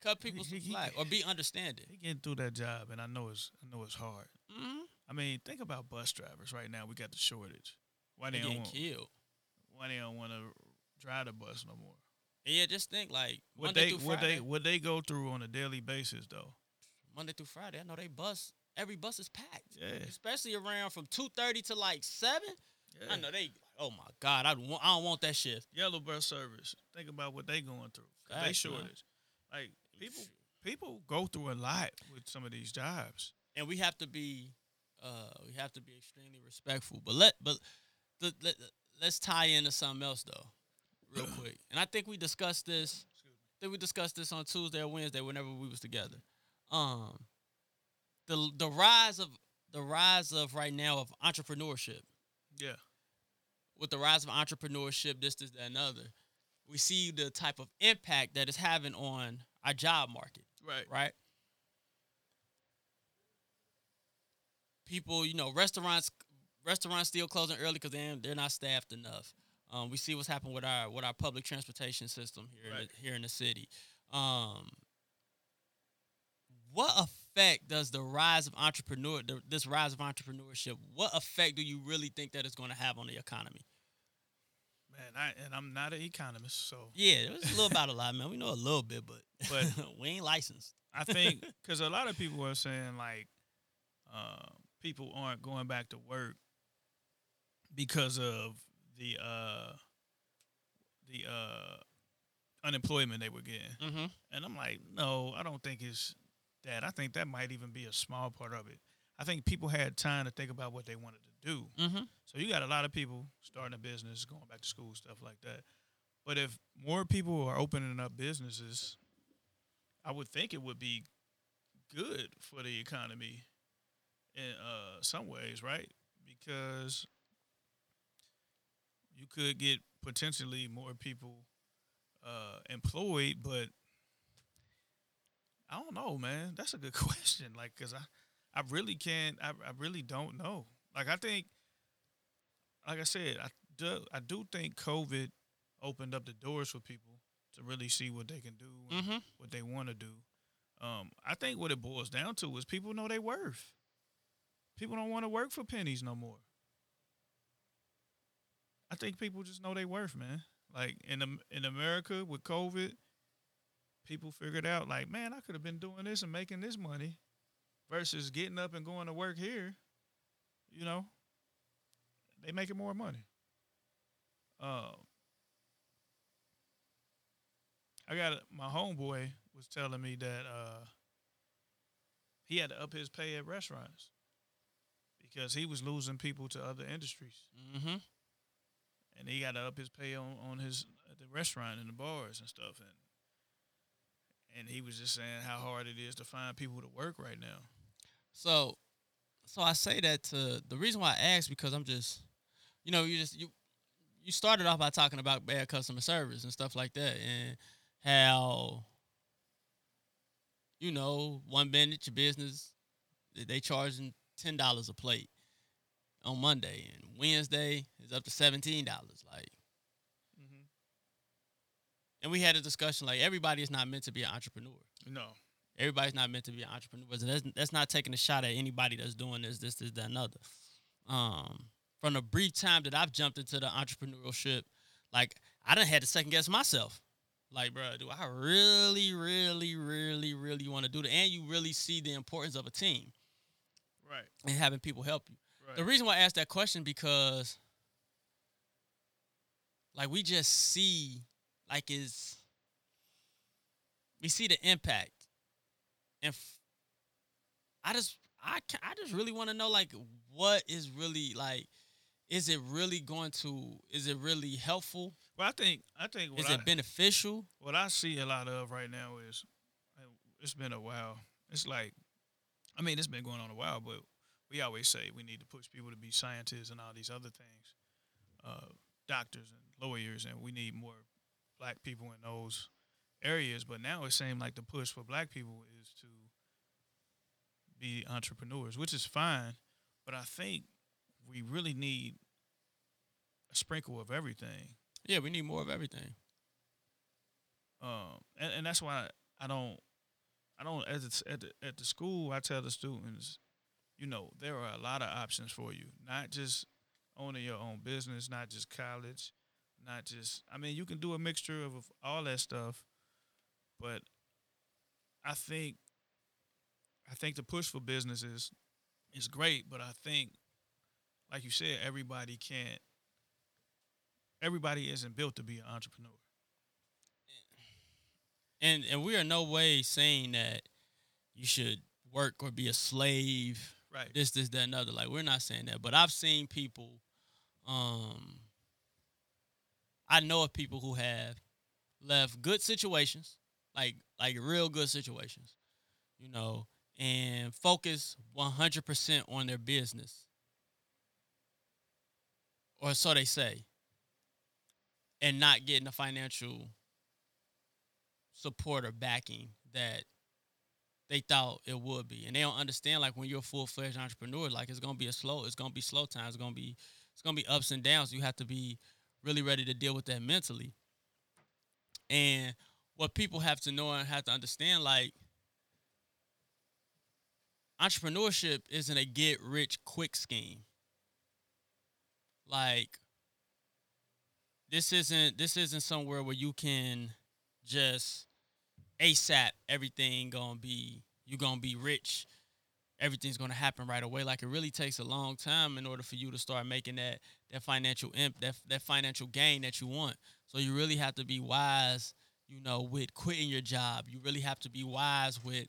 Cut people some
He- he-
slack or be understanding.
He getting through that job and I know it's I know it's hard.
Mm-hmm.
I mean, think about bus drivers right now. We got the shortage. Why they,
They
don't want,
killed.
why they don't want to drive the bus no more?
And yeah, just think like
What
Monday
they
through
what they what they go through on a daily basis though.
Monday through Friday, I know they bus. Every bus is packed.
Yeah.
Especially around from two thirty to like seven.
Yeah.
I know they. Oh my God, I don't want. I don't want that shift.
Yellow bus service. Think about what they going through. they
Facts, man.
shortage. Like people people go through a lot with some of these jobs.
and we have to be uh, we have to be extremely respectful. But let but the, let, let's tie into something else though, real quick. And I think we discussed this. I think we discussed this on Tuesday or Wednesday whenever we was together. Um, the the rise of the rise of right now of entrepreneurship
Yeah.
with the rise of entrepreneurship, this, this, that, and other, we see the type of impact that it's having on our job market,
Right.
right? People, you know, restaurants, restaurants still closing early because they they're not staffed enough. Um, we see what's happened with our with our public transportation system here in the, here in the city. Um, what effect does the rise of entrepreneur the, this rise of entrepreneurship what effect do you really think that it's going to have on the economy?
Man, I and I'm not an economist, so.
Yeah it was a little about a (laughs) lot man. We know a little bit but
But- (laughs)
we ain't licensed.
I think (laughs) because a lot of people are saying like uh, people aren't going back to work because of the uh, the uh, unemployment they were getting,
mm-hmm.
and I'm like, no, I don't think it's that. I think that might even be a small part of it. I think people had time to think about what they wanted to do.
Mm-hmm.
So you got a lot of people starting a business, going back to school, stuff like that. But if more people are opening up businesses, I would think it would be good for the economy in uh, some ways, right? Because you could get potentially more people uh, employed, but I don't know, man. That's a good (laughs) question. Like, cause I, I really can't. I, I really don't know. Like, I think, like I said, I do, I do think COVID opened up the doors for people to really see what they can do, and
Mm-hmm.
what they want to do. Um, I think what it boils down to is people know their worth. People don't want to work for pennies no more. I think people just know their worth, man. Like in in America with COVID, people figured out like, man, I could have been doing this and making this money versus getting up and going to work here. You know, they making more money. Um, I got my homeboy was telling me that uh, he had to up his pay at restaurants because he was losing people to other industries,
Mm-hmm.
And he got to up his pay on on his at the restaurant and the bars and stuff, and and he was just saying how hard it is to find people to work right now.
So, so I say that to the reason why I ask because I'm just, you know, you just you you started off by talking about bad customer service and stuff like that, and how you know one minute your business they- they charging ten dollars a plate on Monday, and Wednesday is up to seventeen dollars. Like,
Mm-hmm.
and we had a discussion like everybody is not meant to be an entrepreneur.
No,
Everybody's not meant to be an entrepreneur. So that's, that's not taking a shot at anybody that's doing this, this, this, that, another. Um, from the brief time that I've jumped into the entrepreneurship, like I done had to second guess myself. Like, bro, do I really, really, really, really want to do that? And you really see the importance of a team
right,
and having people help you.
Right.
The reason why I asked that question because, like, we just see, like, is we see the impact, and f- I just, I, I just really want to know, like, what is really like, is it really going to, is it really helpful?
well, I think I think what
Is
I,
it beneficial?
what I see a lot of right now is it's been a while. It's like, I mean, it's been going on a while, but we always say we need to push people to be scientists and all these other things, uh, doctors and lawyers, and we need more black people in those areas. But now it seems like the push for black people is to be entrepreneurs, which is fine. But I think we really need a sprinkle of everything.
Yeah, we need more of everything.
um, and, and that's why I don't, I don't at the, at the at the school I tell the students, you know, there are a lot of options for you, not just owning your own business, not just college, not just. I mean, you can do a mixture of, all that stuff, but I think, I think the push for businesses is great, but I think, like you said, everybody can't. Everybody isn't built to be an entrepreneur.
and and we are no way saying that you should work or be a slave
Right.
this, this, that, and other. Like we're not saying that, but I've seen people. Um, I know of people who have left good situations, like like real good situations, you know, and focus one hundred percent on their business, or so they say, and not getting the financial support or backing that they thought it would be. And they don't understand like when you're a full fledged entrepreneur, like it's gonna be a slow, it's gonna be slow times, it's gonna be it's gonna be ups and downs. You have to be really ready to deal with that mentally. And what people have to know and have to understand, like entrepreneurship isn't a get rich quick scheme. Like this isn't this isn't somewhere where you can just ASAP everything gonna be you gonna be rich. Everything's gonna happen right away. Like it really takes a long time in order for you to start making that that financial imp that that financial gain that you want. So you really have to be wise, you know, with quitting your job. You really have to be wise with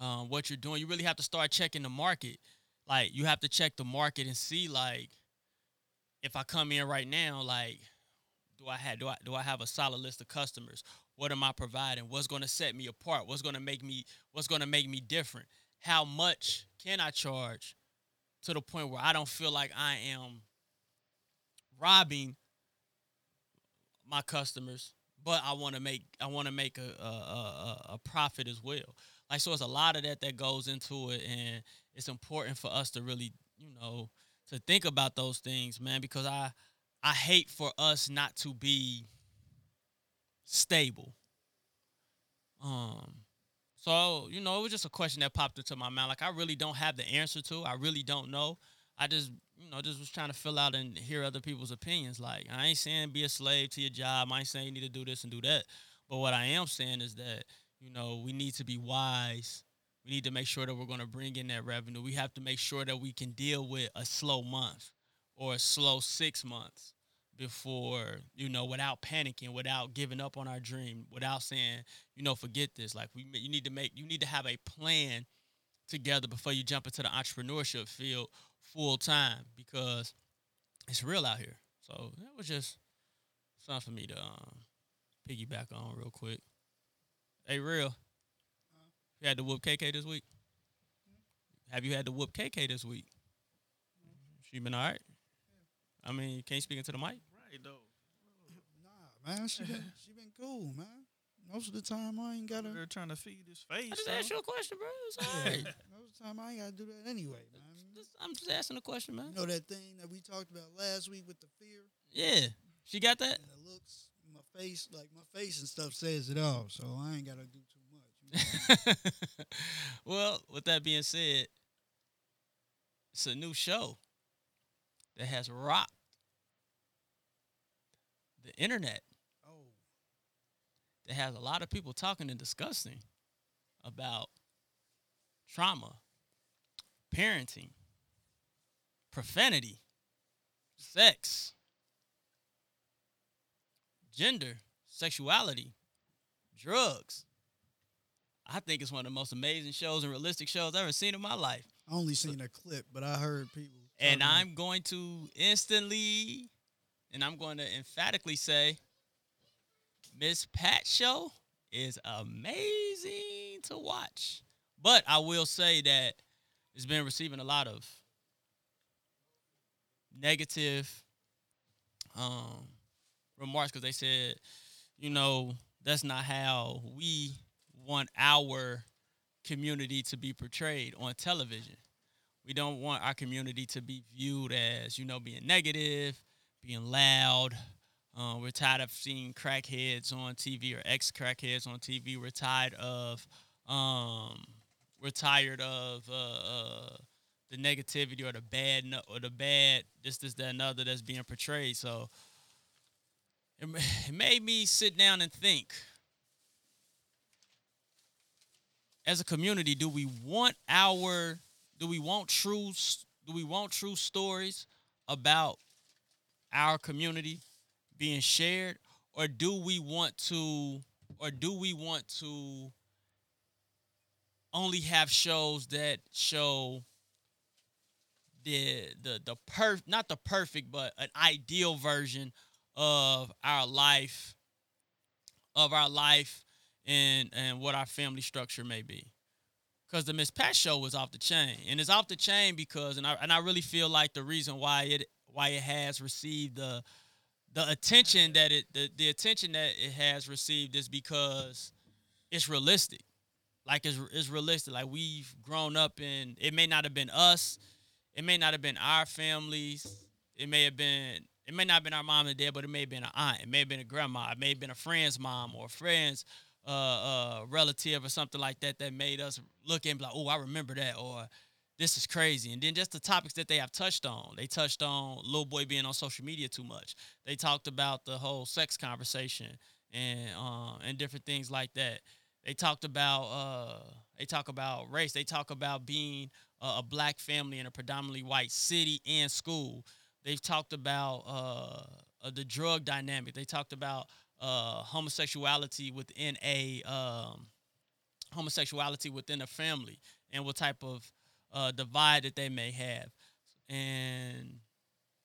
um, what you're doing. You really have to start checking the market. Like you have to check the market and see like if I come in right now, like do I have do I do I have a solid list of customers? What am I providing? What's going to set me apart? What's going to make me what's going to make me different? How much can I charge to the point where I don't feel like I am robbing my customers, but I want to make I want to make a a, a a profit as well. Like so, it's a lot of that that goes into it, and it's important for us to really, you know, to think about those things, man. Because I I hate for us not to be stable. Um, so you know, it was just a question that popped into my mind. Like I really don't have the answer to. I really don't know. I just you know just was trying to fill out and hear other people's opinions. Like I ain't saying be a slave to your job. I ain't saying you need to do this and do that. But what I am saying is that you know we need to be wise. We need to make sure that we're going to bring in that revenue. We have to make sure that we can deal with a slow month or a slow six months before you know without panicking without giving up on our dream without saying you know forget this. Like we you need to make you need to have a plan together before you jump into the entrepreneurship field full time because it's real out here. So that was just something for me to um, piggyback on real quick. Hey real you had to whoop kk this week? Have you had to whoop kk this week? She been all right? I mean, you can't speak into the mic.
Right though.
Nah, man, she been (laughs) she been cool, man. Most of the time, I ain't gotta.
They're trying to feed his face.
I just
though.
asked you a question, bro. It's all right.
Most of the time, I ain't gotta do that anyway, man.
Just- I'm just asking a question, man.
You know that thing that we talked about last week with the fear
Yeah, she got that.
and the looks, my face, like my face and stuff says it all. So I ain't gotta do too much. you know? (laughs)
well, with that being said, it's a new show that has rocked the internet.
oh,
That has a lot of people talking and discussing about trauma, parenting, profanity, sex, gender, sexuality, drugs. I think it's one of the most amazing shows and realistic shows I've ever seen in my life.
I only seen a clip, but I heard people.
And I'm going to instantly and I'm going to emphatically say Miss Pat show is amazing to watch. But I will say that it's been receiving a lot of negative um, remarks because they said, you know, that's not how we want our community to be portrayed on television. We don't want our community to be viewed as, you know, being negative, being loud. Uh, we're tired of seeing crackheads on TV or ex crackheads on TV. We're tired of, um, we're tired of uh, uh, the negativity or the bad or the bad this, this, that, another that's being portrayed. So it, it made me sit down and think. As a community, do we want our do we want true do we want true stories about our community being shared or do we want to or do we want to only have shows that show the the the per not the perfect but an ideal version of our life of our life and and what our family structure may be? Because the Miss Pat show was off the chain, and it's off the chain because, and I and I really feel like the reason why it why it has received the the attention that it the, the attention that it has received is because it's realistic, like it's it's realistic. Like we've grown up in, it may not have been us, it may not have been our families, it may have been. It may not have been our mom and dad, but it may have been an aunt. It may have been a grandma. It may have been a friend's mom or a friend's uh, uh, relative or something like that that made us look and be like, oh, I remember that, or this is crazy. And then just the topics that they have touched on. They touched on little boy being on social media too much. They talked about the whole sex conversation and um, and different things like that. They talked about uh, they talk about race. They talk about being a, a black family in a predominantly white city and school. They've talked about uh, uh, the drug dynamic. They talked about uh, homosexuality within a um, homosexuality within a family and what type of uh, divide that they may have. And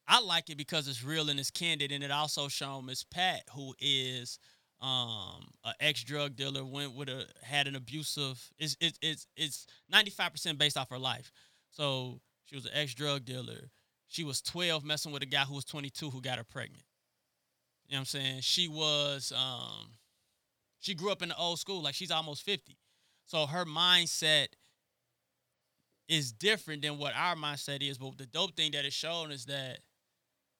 I like it because it's real and it's candid, and it also shown Miss Pat, who is um an ex drug dealer, went with a had an abusive. It's it's it's it's ninety five percent based off her life. So she was an ex drug dealer. She was twelve, messing with a guy who was twenty two, who got her pregnant. You know what I'm saying? She was um she grew up in the old school, like she's almost 50. So her mindset is different than what our mindset is. But the dope thing that it's shown is that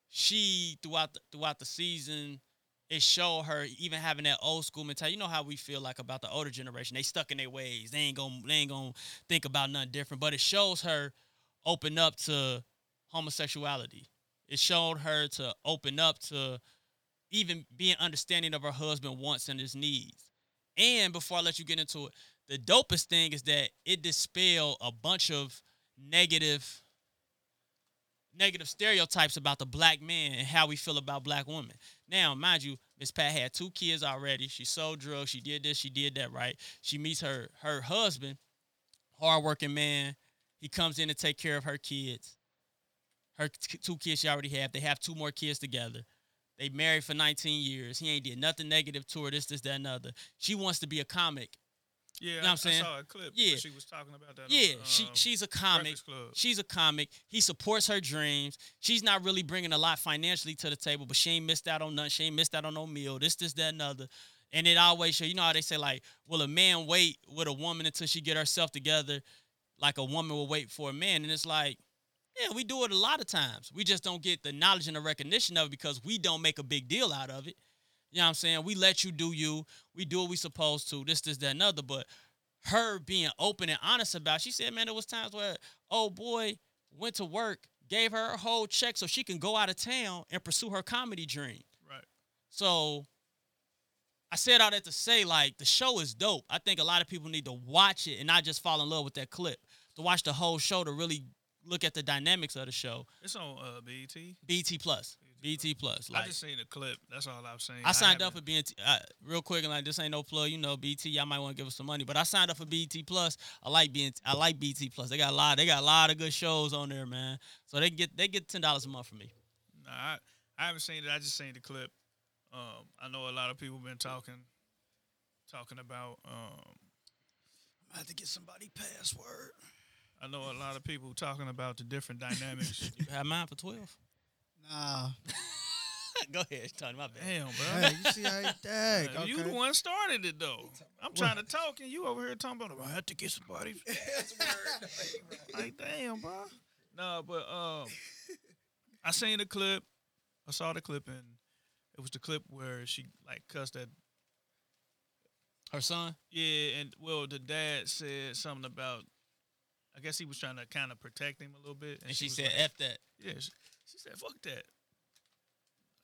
she throughout the, throughout the season, it showed her even having that old school mentality. You know how we feel like about the older generation. They stuck in their ways. They ain't gonna they ain't gonna think about nothing different. But it shows her open up to homosexuality. It showed her to open up to even being understanding of her husband wants and his needs. And before I let you get into it, the dopest thing is that it dispelled a bunch of negative negative stereotypes about the black man and how we feel about black women. Now, mind you, Miss Pat had two kids already. She sold drugs. She did this. She did that. Right. She meets her her husband, hardworking man. He comes in to take care of her kids. Her two kids she already have. They have two more kids together. They married for 19 years. He ain't did nothing negative to her. This, this, that, and other. She wants to be a comic.
Yeah, you
know
I,
what I'm saying?
I saw a clip.
Yeah.
where she was talking about that.
Yeah,
on,
she
um,
she's a comic. She's a comic. He supports her dreams. She's not really bringing a lot financially to the table, but she ain't missed out on nothing. She ain't missed out on no meal. This, this, that, and other. And it always show. You know how they say like, will a man wait with a woman until she get herself together, like a woman will wait for a man? And it's like, yeah, we do it a lot of times. We just don't get the knowledge and the recognition of it because we don't make a big deal out of it. You know what I'm saying? We let you do you. We do what we supposed to. This, this, that, and other. But her being open and honest about, it, she said, man, there was times where, oh boy, went to work, gave her a whole check so she can go out of town and pursue her comedy dream.
Right.
So I said all that to say, like, the show is dope. I think a lot of people need to watch it and not just fall in love with that clip. To watch the whole show to really look at the dynamics of the show.
It's on uh, BET.
BT Plus. BT Plus.
I just seen the clip. That's all I've seen.
I signed up for BT uh, real quick and like this ain't no plug, you know BT. Y'all might want to give us some money, but I signed up for BT Plus. I like being I like BT Plus. They got a lot. They got a lot of good shows on there, man. So they get they get ten dollars a month from me.
Nah, I, I haven't seen it. I just seen the clip. Um, I know a lot of people been talking, talking about. Um,
I have to get somebody password.
I know a lot of people talking about the different dynamics. (laughs)
You have mine for twelve.
Nah. (laughs)
Go ahead, Tony. My bad.
Damn, bro.
hey, you see how he (laughs) dag,
Uh, You the one started it though. I'm trying to talk and you over here talking about I have to get somebody. (laughs) like damn, bro. No, but um, I seen the clip. I saw the clip and it was the clip where she like cussed at
Her son.
Yeah, and well, the dad said something about. I guess he was trying to kind of protect him a little bit,
And she
was
said,
like-
"F that."
Yeah, she, she said, "Fuck that."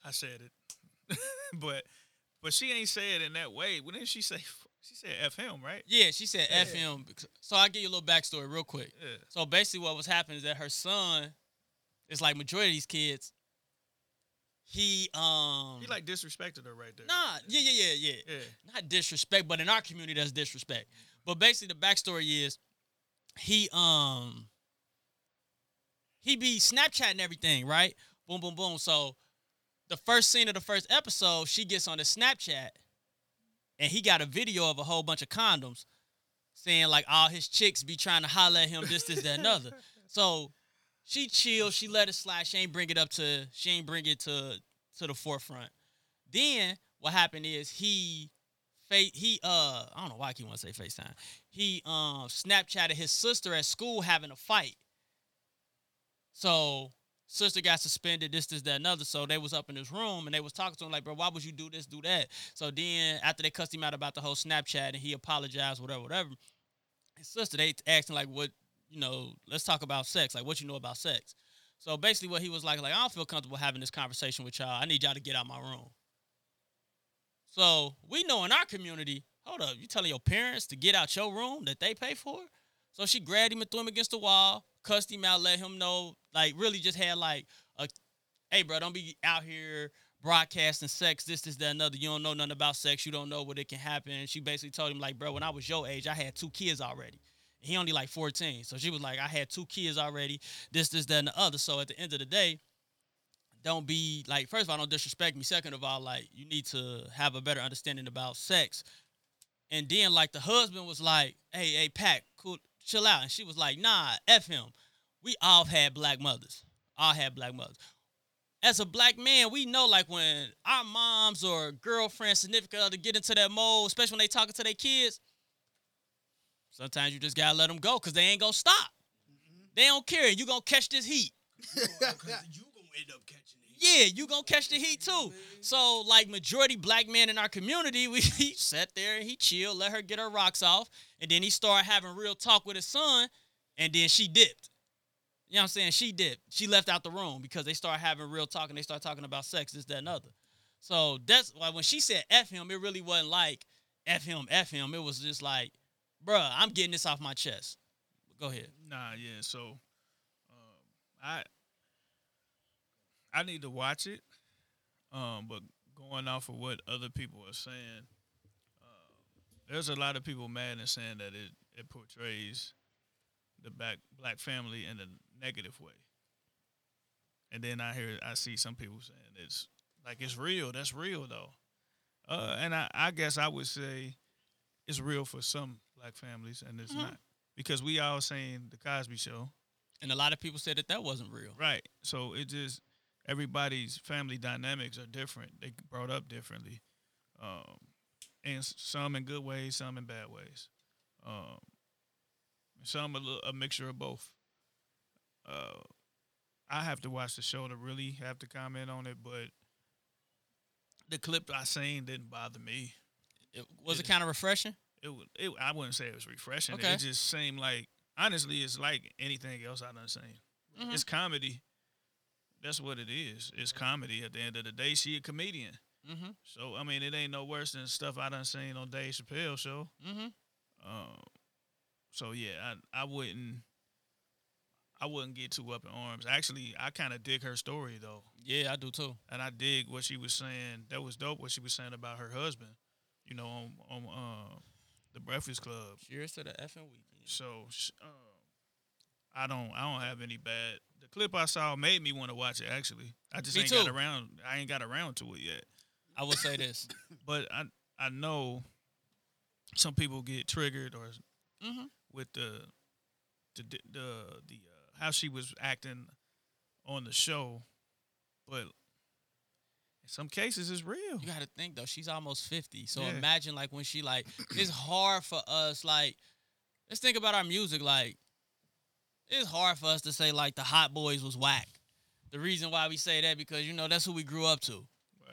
I said it, (laughs) but but she ain't say it in that way. When did she say? She said "f him," right?
Yeah, she said F him. So I'll give you a little backstory real quick.
Yeah.
So basically, what was happening is that her son, it's like majority of these kids. He um.
He like disrespected her right there.
Nah, yeah, yeah, yeah, yeah.
Yeah.
Not disrespect, but in our community, that's disrespect. But basically, the backstory is he um he be Snapchatting everything, right? Boom, boom, boom. So the first scene of the first episode, she gets on the Snapchat, and he got a video of a whole bunch of condoms, saying like all his chicks be trying to holler at him, this, this, that, another. (laughs) So she chill, she let it slide. She ain't bring it up to, she ain't bring it to to the forefront. Then what happened is he he uh I don't know why I keep want to say FaceTime. He um Snapchatted his sister at school having a fight. So sister got suspended, this, this, that, another. So they was up in his room and they was talking to him like, bro, why would you do this, do that? So then after they cussed him out about the whole Snapchat and he apologized, whatever, whatever. His sister, they him like, what, you know, let's talk about sex. Like, what you know about sex? So basically, what he was like, like, I don't feel comfortable having this conversation with y'all. I need y'all to get out my room. So we know in our community, hold up, you telling your parents to get out your room that they pay for? So she grabbed him and threw him against the wall, cussed him out, let him know, like really just had like a, hey bro, don't be out here broadcasting sex, this, this, that, another. You don't know nothing about sex. You don't know what it can happen. And she basically told him like, bro, when I was your age, I had two kids already. He only like 14. So she was like, I had two kids already, this, this, that, and the other. So at the end of the day, don't be like, first of all, don't disrespect me. Second of all, like, you need to have a better understanding about sex. And then like the husband was like, hey, hey, Pat, cool, chill out. And she was like, nah, F him. We all had black mothers. All had black mothers. As a black man, we know like when our moms or girlfriends, significant other get into that mode, especially when they talking to their kids, sometimes you just gotta let them go because they ain't gonna stop. Mm-hmm. They don't care. You gonna catch this heat.
you gonna end up catching it.
Yeah, you gonna catch the heat too. So like majority black men in our community, (laughs) we he sat there and he chilled, let her get her rocks off, and then he started having real talk with his son, and then she dipped. You know what I'm saying? She dipped. She left out the room because they started having real talk and they started talking about sex, this, that, and other. So that's why when she said F him, it really wasn't like F him, F him. It was just like, bruh, I'm getting this off my chest. Go ahead.
Nah, yeah. So, um, I I need to watch it. Um, but going off of what other people are saying, there's a lot of people mad and saying that it it portrays the black black family in a negative way. And then I hear I see some people saying it's like it's real. That's real though. Uh, and I, I guess I would say it's real for some black families, and it's
Mhm.
not because we all saying the Cosby Show,
And a lot of people said that that wasn't real.
right? So it just everybody's family dynamics are different. They brought up differently, um, and some in good ways, some in bad ways. Um, some a, little, a mixture of both. Uh, I have to watch the show to really have to comment on it, but the clip I seen didn't bother me.
It, was it
Yeah.
kind of refreshing?
It, it I wouldn't say it was refreshing.
Okay.
It just seemed like honestly, it's like anything else I done seen.
Mhm.
It's comedy. That's what it is. It's comedy. At the end of the day, she a comedian.
Mm-hmm.
So I mean, it ain't no worse than stuff I done seen on Dave Chappelle show.
Mm-hmm.
Um, so yeah, I I wouldn't. I wouldn't get too up in arms. Actually, I kind of dig her story though,
Yeah, I do too.
and I dig what she was saying. That was dope. What she was saying about her husband. You know, on on uh, the Breakfast Club.
Cheers to the effing weekend.
So um, I don't I don't have any bad. The clip I saw made me want to watch it. Actually, I just
Me
ain't
too.
got around. I ain't got around to it yet.
I will say this. (coughs)
But I I know some people get triggered or
mm-hmm.
with the the the the, the uh, how she was acting on the show, but in some cases it's real.
You got to think though, she's almost fifty. So
Yeah.
imagine like when she like, it's hard for us. Like, let's think about our music. Like, it's hard for us to say like the Hot Boys was whack. The reason why we say that because you know that's who we grew up to.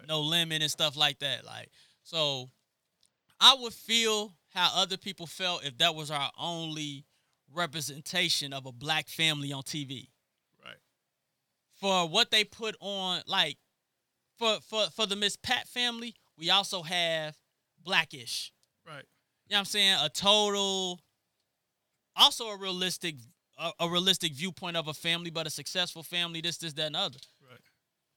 Right.
No limit and stuff like that. Like, so I would feel how other people felt if that was our only representation of a black family on TV.
Right.
For what they put on, like for for for the Miss Pat family, we also have Blackish.
Right.
You know what I'm saying? A total, also a realistic, a, a realistic viewpoint of a family, but a successful family. This, this, that, and other.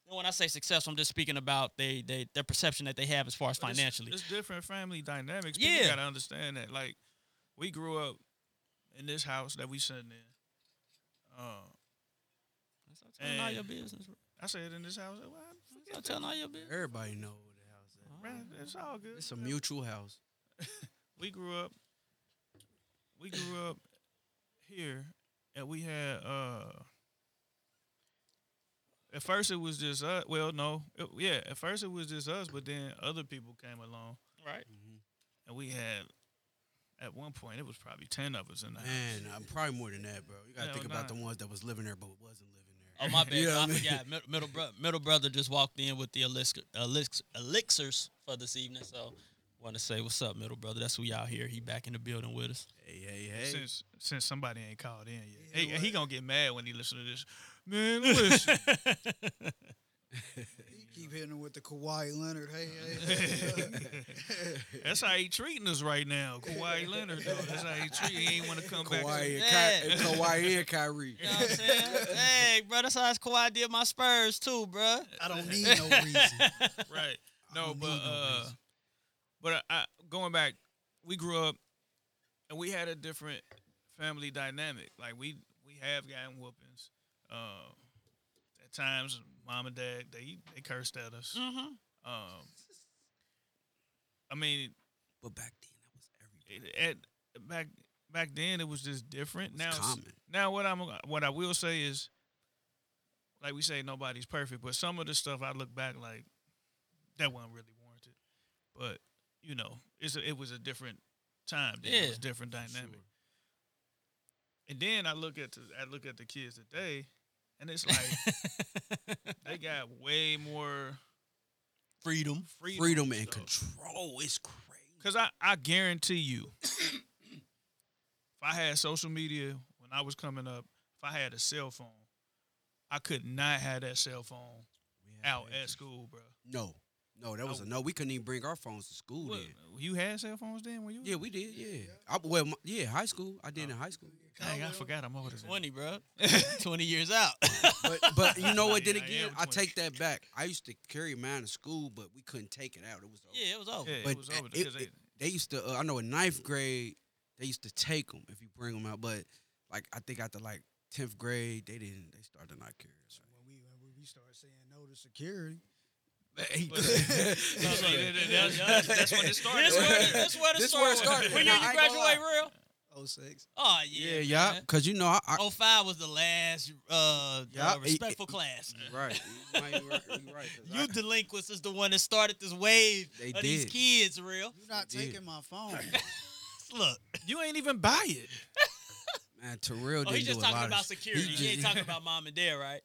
Right.
And when I say successful, I'm just speaking about they, they their perception that they have as far as
But it's-
financially.
It's, different family dynamics.
Yeah.
People gotta understand that. Like, we grew up in this house that we sitting in. Uh,
Telling all your business. bro.
I said in this house. Well,
Stop telling all your business.
Everybody know the house at.
bruh, it's all good.
It's a mutual house. (laughs)
we grew up we grew up here and we had uh at first it was just us well no it- yeah at first it was just us but then other people came along
Right. Mm-hmm.
and we had at one point it was probably 10 of us in the house
Man, I'm probably more than that, bro. You gotta
Hell
think about
nah.
the ones that was living there but wasn't living there.
Oh my (laughs) bad.
You know
I
I mean?
forgot. Middle, middle, bro- middle brother just walked in with the elixir, elixir, elixirs for this evening. So, want to say what's up, middle brother? That's who y'all here. He back in the building with us.
Hey, hey, hey.
since since somebody ain't called in yet he, he gonna get mad when he listen to this man listen (laughs)
He keep hitting him with the Kawhi Leonard. Hey, hey, hey.
that's how he treating us right now Kawhi Leonard though. that's how he treat he ain't want to come back to-
Kawhi and,
Yeah.
Ky- Kawhi and Kyrie.
You know what I'm saying? hey, bro, that's how Kawhi did my Spurs too, bro.
I don't need no reason. (laughs)
right. No, but
no
uh, but I, I, going back, we grew up and we had a different family dynamic. Like we we have gotten whoopings. Um, at times, mom and dad they they cursed at us.
Mm-hmm.
Um, I mean,
But back then, that was everybody.
it, at back back then it was just different.
It was
now,
common.
now what I'm what I will say is, like we say, nobody's perfect, but some of the stuff I look back like that wasn't really warranted. But you know, it's a, it was a different time. Then. It was a different dynamic. And then I look at the I look at the kids today, and it's like they got way more
Freedom.
freedom,
Freedom and control is crazy.
Cause I, I guarantee you, if I had social media when I was coming up, if I had a cell phone, I could not have that cell phone out at school, bro.
No, no, that was a no. We couldn't even bring our phones to school
What,
then.
you had cell phones then? When you?
Yeah, we did. Yeah, I, well, my, yeah, high school. I did in high school.
Dang, I forgot I'm older than you.
20, bro. (laughs) 20 years out.
But but you know (laughs) what? Then
Yeah, I
again,
am
I
20.
take that back. I used to carry mine to school, but we couldn't take it out. It was over.
yeah, it was over.
Yeah,
but
it was over
it-
because
it- they used to. Uh, I know in ninth grade they used to take them if you bring them out, but like I think after like tenth grade they didn't. They started not carrying. us.
when we when we start saying no to security,
So, (laughs) so, that's, that's, that's when it started.
That's where, that's where
This where it started.
When year you
I
graduate, real?
oh six.
Oh, yeah.
yeah, yeah, because you know I, I
05 was the last uh,
Yeah,
uh, respectful
it-
class.
right. You might be right. You right 'cause I-
You delinquents is the one that started this wave
They
of these kids, real.
You're not
Did.
taking my phone. (laughs)
Look,
You ain't even buy it. (laughs)
man, Terrell
oh,
didn't
he's just
do a
talking
lot
about
of
security.
He,
He, ain't talking about mom and dad, right?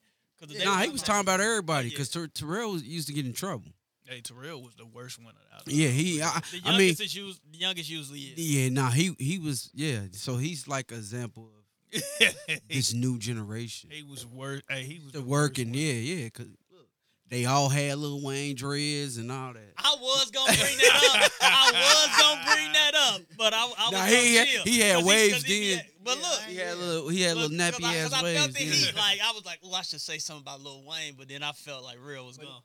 Nah, he was
talking
about everybody
yeah.
because Terrell was- used to get in trouble.
Hey, Terrell was the worst one out
Yeah, he. I,
The
I mean,
youngest is youngest usually is.
yeah, nah, he he was yeah. So he's like an example of (laughs) this new generation.
he was worse. Hey, he was
The
the
working, yeah, yeah, cause they all had Lil Wayne dreads and all that.
I was gonna bring that up. I was gonna bring that up, but I, I (laughs) was
Nah, he had- he had waves
he-
then.
But
Yeah,
look,
He had a little, he had
look,
little
'cause
nappy
I,
ass
'cause I
waves.
felt the
then.
heat. Like I was like, oh, I should say something about Lil Wayne, but then I felt like real was gone.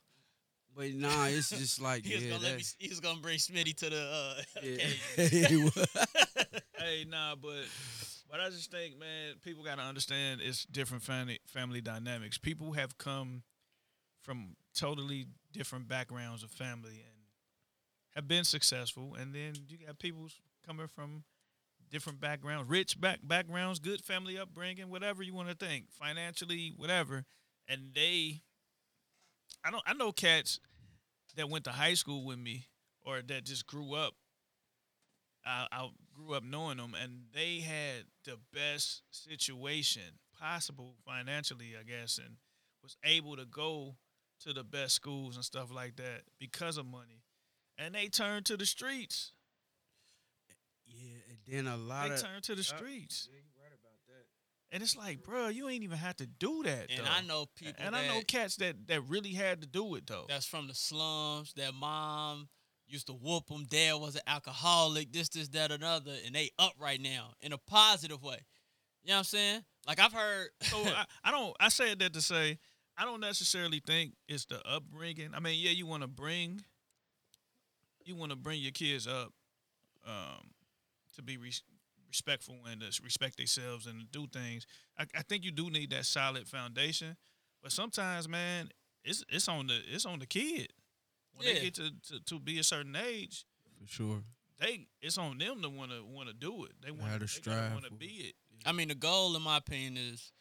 But nah, it's just (laughs) like
He was
yeah,
gonna let me. He was gonna bring Smitty to the. Uh, (laughs)
yeah.
occasion. (laughs)
He was.
Hey, nah, but but I just think, man, people got to understand it's different family family dynamics. People have come from totally different backgrounds of family and have been successful, and then you got people coming from different backgrounds, rich back backgrounds, good family upbringing, whatever you want to think, financially, whatever, and they. I don't. I know cats that went to high school with me, or that just grew up I, I grew up knowing them, and they had the best situation possible financially, I guess, and was able to go to the best schools and stuff like that because of money. And they turned to the streets.
Yeah, and then a lot
They
of
turned to the
Yeah.
streets,
Yeah, you right about that.
and it's like, bro, you ain't even have to do that.
and
though.
I know people.
and I know cats that that really had to do it though.
that's from the slums. That mom used to whoop them. Dad was an alcoholic. This, this, that, another, and they up right now in a positive way. You know what I'm saying? Like I've heard. (laughs)
so I, I don't I said that to say I don't necessarily think it's the upbringing. I mean, yeah, you want to bring you want to bring your kids up um, to be res- respectful and to respect themselves and to do things. I, I think you do need that solid foundation, But sometimes, man, it's it's on the it's on the kid. When
Yeah.
they get to, to, to be a certain age,
For sure.
they it's on them to wanna wanna do it. They want
Gotta strive
wanna be it.
I mean, the goal, in my opinion, is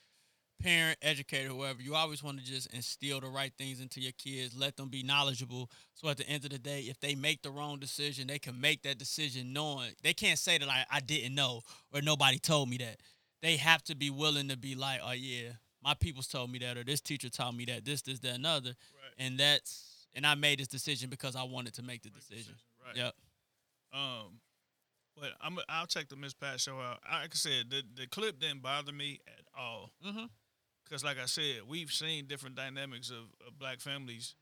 parent, educator, whoever. You always want to just instill the right things into your kids. Let them be knowledgeable. So at the end of the day, if they make the wrong decision, they can make that decision knowing they can't say that I, I didn't know or nobody told me that. They have to be willing to be like, oh yeah, my people's told me that, or this teacher taught me that, this, this, that, another,
Right.
and that's and I made this decision because I wanted to make the
Make the
decision.
Right.
Yep.
Um, but I'm I'll check the Miss Pat show out. Like I said, the the clip didn't bother me at all.
Mm-hmm.
Cause like I said, we've seen different dynamics of, of black families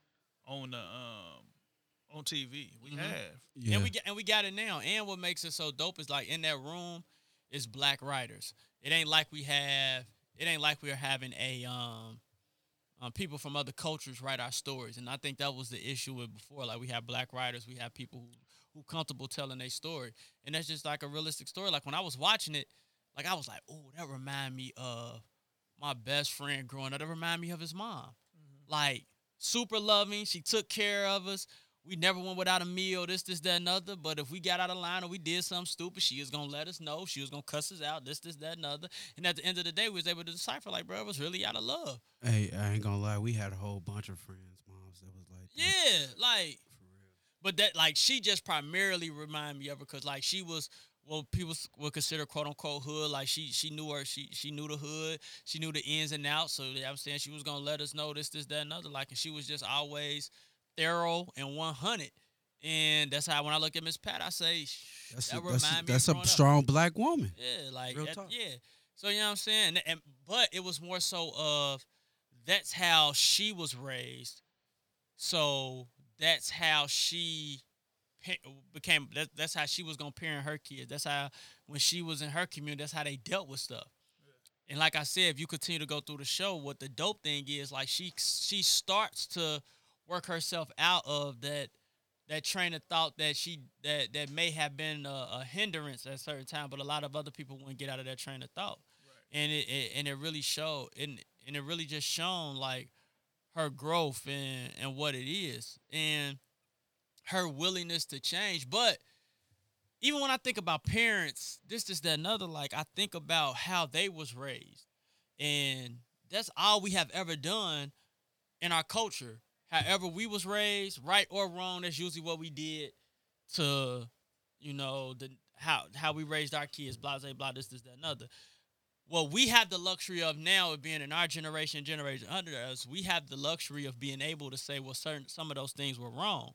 on the um on TV. We
Mhm.
have.
Yeah.
And we get and we got it now. And what makes it so dope is like in that room is black writers. It ain't like we have. It ain't like we're having a um, um people from other cultures write our stories. And I think that was the issue with before. Like we have black writers, we have people who who comfortable telling their story, and that's just like a realistic story. Like when I was watching it, like I was like, oh, that remind me of my best friend growing up. That remind me of his mom. Mm-hmm. Like super loving. She took care of us. We never went without a meal, this, this, that, and other. But if we got out of line or we did something stupid, she was gonna let us know. She was gonna cuss us out, this, this, that, and other. And at the end of the day, we was able to decipher, like, bro, it was really out of love.
Hey, I ain't gonna lie. We had a whole bunch of friends, moms that was like.
Yeah, like,
for real.
but that, like, she just primarily remind me of her because, like, she was what people would consider quote unquote hood. Like, she she knew her, she she knew the hood, she knew the ins and outs. So you know what I'm saying she was gonna let us know this, this, that, and other. Like, and she was just always thorough and 100. And that's how when I look at Miss Pat, I say
That's
that
a, that's, a, that's a
growing up."
strong black woman.
Yeah, like that- yeah. So you know what I'm saying? And, but it was more so of that's how she was raised. So that's how she became. That, that's how she was gonna parent her kids. That's how when she was in her community, that's how they dealt with stuff. And like I said, if you continue to go through the show, what the dope thing is, like she she starts to work herself out of that that train of thought that she that that may have been a, a hindrance at a certain time, but a lot of other people wouldn't get out of that train of thought, and it, it and it really showed and and it really just shown like her growth and and what it is and her willingness to change. But even when I think about parents, this is that another like I think about how they was raised, and that's all we have ever done in our culture. However, we was raised, right or wrong, that's usually what we did to, you know, the how how we raised our kids, blah blah blah, this, this, that, another. Well, we have the luxury of now of being in our generation, generation under us, we have the luxury of being able to say, well, certain some of those things were wrong.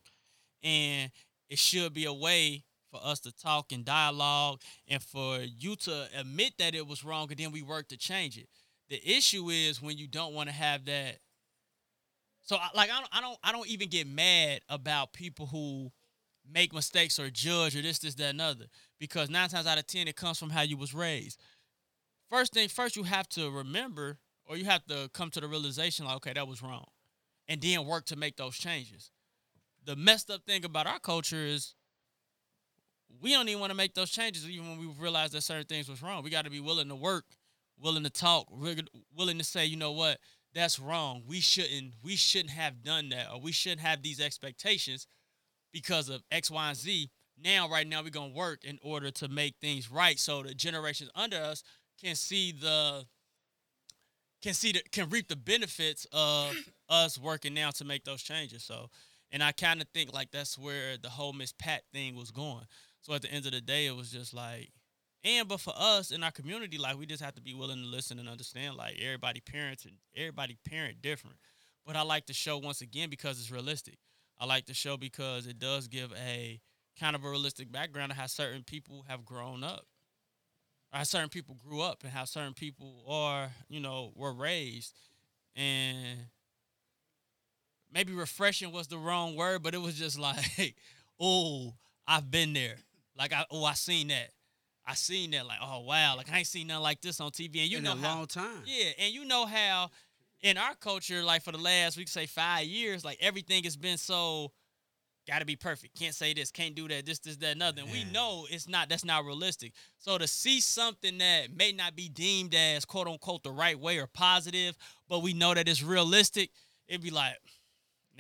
And it should be a way for us to talk and dialogue and for you to admit that it was wrong and then we work to change it. The issue is when you don't want to have that so like I don't, I don't I don't even get mad about people who make mistakes or judge or this this that and other because nine times out of ten it comes from how you was raised. First thing first you have to remember or you have to come to the realization like okay that was wrong, and then work to make those changes. The messed up thing about our culture is we don't even want to make those changes even when we realize that certain things was wrong. We got to be willing to work, willing to talk, willing to say, you know what, that's wrong. We shouldn't we shouldn't have done that or we shouldn't have these expectations because of X, Y, and Z. Now, right now, we're gonna work in order to make things right so the generations under us can see the can see the can reap the benefits of (coughs) us working now to make those changes. So and I kind of think like that's where the whole Miss Pat thing was going. So at the end of the day, it was just like, and but for us in our community, like we just have to be willing to listen and understand. Like everybody parents and everybody parent different. But I like the show once again because it's realistic. I like the show because it does give a kind of a realistic background of how certain people have grown up, or how certain people grew up, and how certain people are, you know, were raised. And maybe refreshing was the wrong word, but it was just like, (laughs) oh, I've been there. Like I oh I seen that. I seen that like oh wow like I ain't seen nothing like this on TV and you
in
know
a
how
long time.
yeah and you know how in our culture like for the last we could say five years like everything has been so gotta be perfect. Can't say this, can't do that, this, this, that, nothing. We know it's not that's not realistic. So to see something that may not be deemed as quote unquote the right way or positive, but we know that it's realistic, it'd be like,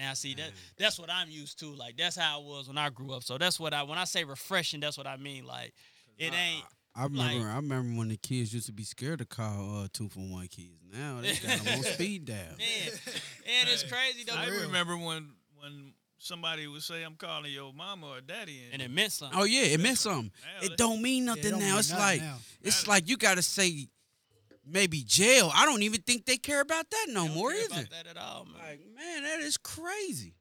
now see that that's what I'm used to. Like that's how it was when I grew up. So that's what I when I say refreshing, that's what I mean. Like it ain't
I remember.
Like-
I remember when the kids used to be scared to call uh, two for one kids. Now they got them on (laughs) speed dial.
man. And it's crazy though.
I
real.
remember when when somebody would say, "I'm calling your mama or daddy,"
And it meant something.
Oh yeah, it meant something.
Now
It don't mean
Yeah, it
nothing
don't
now.
mean
It's
nothing
like
now.
it's
Now-
like you gotta say maybe jail. I don't even think they care about that no
Don't
more
care
either.
about that at all, man.
Like man, that is crazy.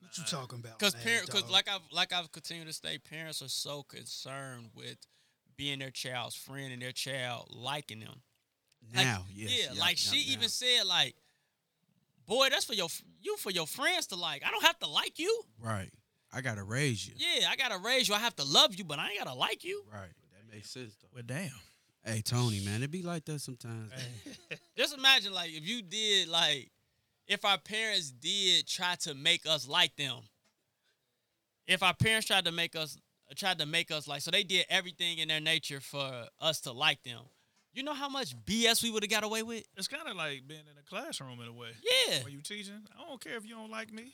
What you talking about?
Because parents, because like I've like I've continued to say, parents are so concerned with being their child's friend and their child liking them. Like,
Now, yes,
yeah,
yup,
like
yup,
she
now.
even said, like, boy, that's for your you for your friends to like. I don't have to like you.
right. I gotta raise you.
Yeah, I gotta raise you. I have to love you, but I ain't gotta like you.
Right. That makes sense though.
Well, damn.
Hey Tony, man, it be like that sometimes. (laughs)
Just imagine, like, if you did, like, if our parents did try to make us like them. If our parents tried to make us, tried to make us like, so they did everything in their nature for us to like them. You know how much BS we would have got away with?
It's kind of like being in a classroom in a way.
Yeah.
When you teaching, I don't care if you don't like me,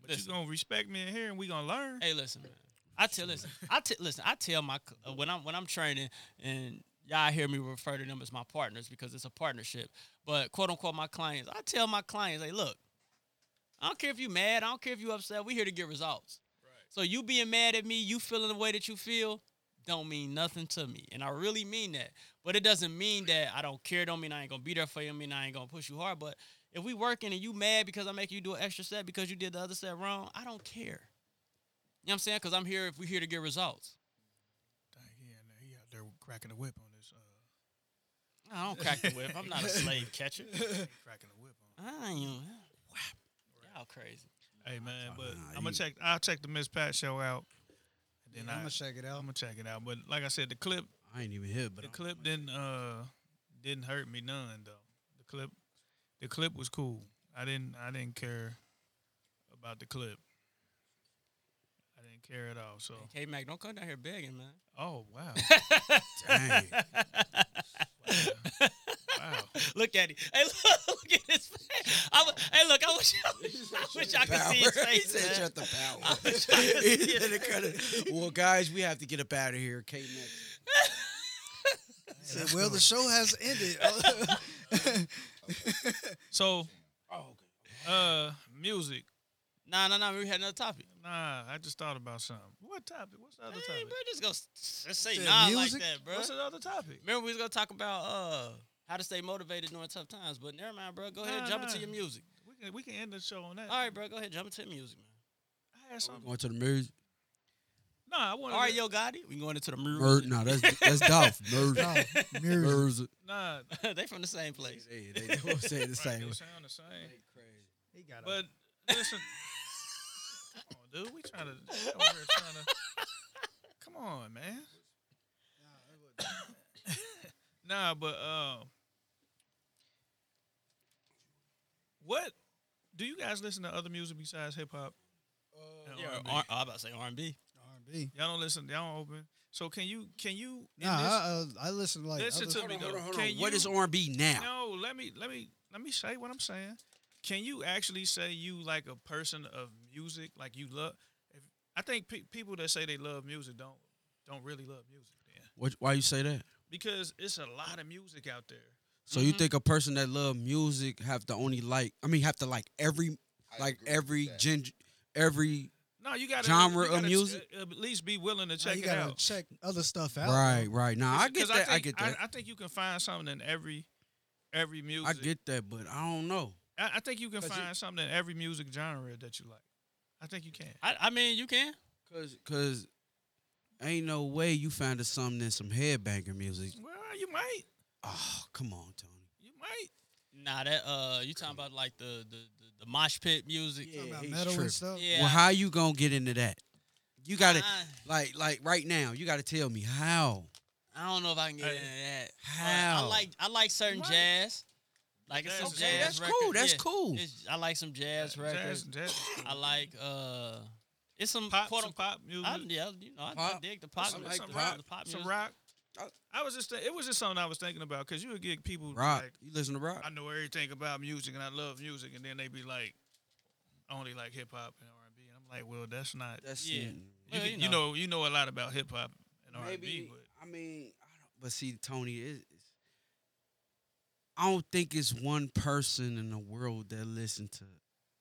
but
Listen.
you gonna respect me in here, and we gonna learn.
Hey, listen, man. I tell listen. I tell listen. I tell my uh, when I'm when I'm training, and y'all hear me refer to them as my partners because it's a partnership. But quote unquote, my clients. I tell my clients, hey, look, I don't care if you mad. I don't care if you upset. We here to get results. So you being mad at me, you feeling the way that you feel, don't mean nothing to me, and I really mean that. But it doesn't mean that I don't care. Don't mean I ain't gonna be there for you. I Mean I ain't gonna push you hard. But if we working and you mad because I make you do an extra set because you did the other set wrong, I don't care. You know what I'm saying? Because I'm here if we're here to get results.
Dang, he, he out there cracking the whip on
I don't crack the whip. I'm not a slave catcher. (laughs)
cracking the whip on.
I ain't. Y'all crazy.
Hey man, but
Nah,
I'm gonna
you-
check. I'll check the Miss Pat show out. And then
Yeah,
I,
I'm gonna check it out.
I'm gonna check it out. But like I said, the clip,
I ain't even here, but
the
I'm-
clip didn't uh didn't hurt me none though. The clip, the clip was cool. I didn't I didn't care about the clip. I didn't care at all. So
K Mac, don't come down here begging, man.
oh wow, (laughs)
dang.
wow. (laughs)
look at him. Hey, look, (laughs) look at his face. I, w- hey, look, I wish, I wish, I, wish I could see his
Power. he
face.
said,
man.
"Shut the
I
power."
wish I could see
He
his
it kinda- well, guys, we have to get up out of here. K
Said, well, the show has ended.
So
Oh,
uh, music.
Nah, nah, nah. We had another topic.
Nah, I just thought about something. What topic? What's the other
Hey,
topic?
bro, just go s- just say
Said
nah
music?
like that, bro.
What's the other topic?
Remember we was gonna talk about uh how to stay motivated during tough times, but never mind, bro. Go ahead,
Nah,
jump
nah.
into your music.
We can we can end the show on that.
All right, bro. Go ahead, jump into the music, man.
I had something.
Going to the music.
No, I want.
All right, Yo Gotti, we going into the
Mer-
music.
no, that's that's (laughs) Dolph. Mer-
Mirrors.
Merz.
Nah, (laughs)
they from the same place.
They, they, they both say the
right,
same.
they sound the same. They crazy.
He got a-
But listen, come on, dude. We trying to over here trying (laughs) to. Come on, man. nah, but uh, what do you guys listen to other music besides hip hop? and
Yeah,
R&B?
R- I about to say R&B.
R&B.
Y'all don't listen. Y'all don't open. So can you can you? in
Nah,
this-
I, uh, I listen to like
Listen
other-
to
Hold
me
on,
though.
hold on, hold
Can
on.
You-
is R&B now?
No, let me let me let me say what I'm saying. Can you actually say you like a person of music? Like you love? If, I think pe- people that say they love music don't don't really love music. Then
What, why you say that?
because it's a lot of music out there.
So
Mm-hmm.
you think a person that love music have to only like? I mean, have to like every like every gen, every
No, you got
Genre
you
of
gotta,
music?
uh, At least be willing to
Nah,
check
you
it
gotta
out.
check other stuff out.
right, right. Now I get
'Cause
that. I,
think-
get that.
I, think you can find something in every every music.
I get that, but I don't know.
I, I think you can find
you-
something in every music genre that you like. I think you can.
I, I mean, you can.
Cause, cause, ain't no way you found something in some headbanger music.
Well, you might.
Oh, come on, Tony.
You might.
Nah, that uh, you talking about like the the the, the mosh pit music?
Yeah,
Talking about metal
tripping.
and stuff.
Yeah.
Well, how you gonna get into that? You gotta
I,
like, like right now. You gotta tell me how.
I don't know if I can get
Hey,
into that.
How?
I like I like certain jazz. Like it's some
Jazz
jazz.
That's
records.
cool. That's
yeah.
cool.
It's- I like some jazz records.
Jazz, jazz.
I like uh it's some
pop,
quote
some pop music.
I, yeah, you know, I, I dig the pop.
I
some,
like
music,
some
the,
rock,
the pop
some
music.
rock.
I-
I was just it was just something I was thinking about because you would get people
Rock.
like
you listen to rock?
I know everything about music and I love music, and then they be like, I only like hip hop and R and B, and I'm like, well, that's not.
That's
Yeah.
you,
Well,
can-
you
you know, you know a lot about hip hop and R and B, but
I mean, I don't, but see, Tony, it, it's, I don't think it's one person in the world that listen to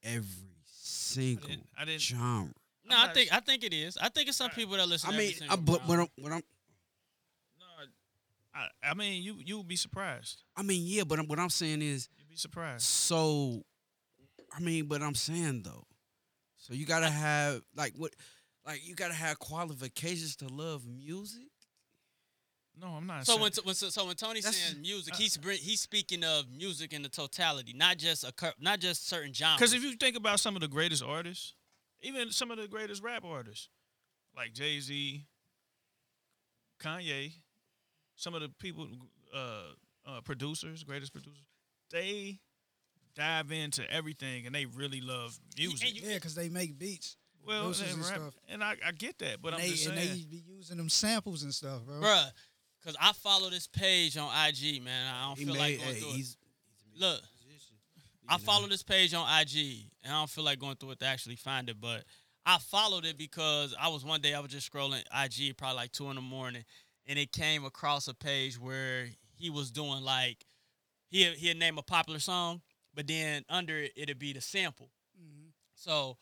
every
I
single
didn't. I didn't
genre.
No,
I'm
I
not
think I think it is. I think it's some
Alright.
people that listen.
I
to
mean,
every
I,
single
but what
genre.
I'm, what I'm,
no. I, I mean, you you would be surprised.
I mean, yeah, but I'm, what I'm saying is,
You'd be surprised.
so, I mean, but I'm saying though, so you gotta have like what, like you gotta have qualifications to love music.
No, I'm not.
So
saying,
when, when so, so when Tony's
That's-
saying music,
uh,
he's he's speaking of music in the totality, not just a not just certain genres.
Because if you think about some of the greatest artists, even some of the greatest rap artists, like Jay Z, Kanye, some of the people, uh, uh, producers, greatest producers, they dive into everything and they really love music.
Yeah, because they make beats.
well,
producers
they
and
rap,
stuff.
and I, I get that, but
and
I'm
they,
just
and they be using them samples and stuff, bro.
bruh, because I follow this page on IG, man. I don't
He
feel
made,
like going
hey,
through it.
he's,
Look, I follow this page on IG, and I don't feel like going through it to actually find it, but I followed it because I was one day I was just scrolling IG, probably like two in the morning, and it came across a page where he was doing like he he'd name a popular song, but then under it it'd be the sample.
Mhm.
So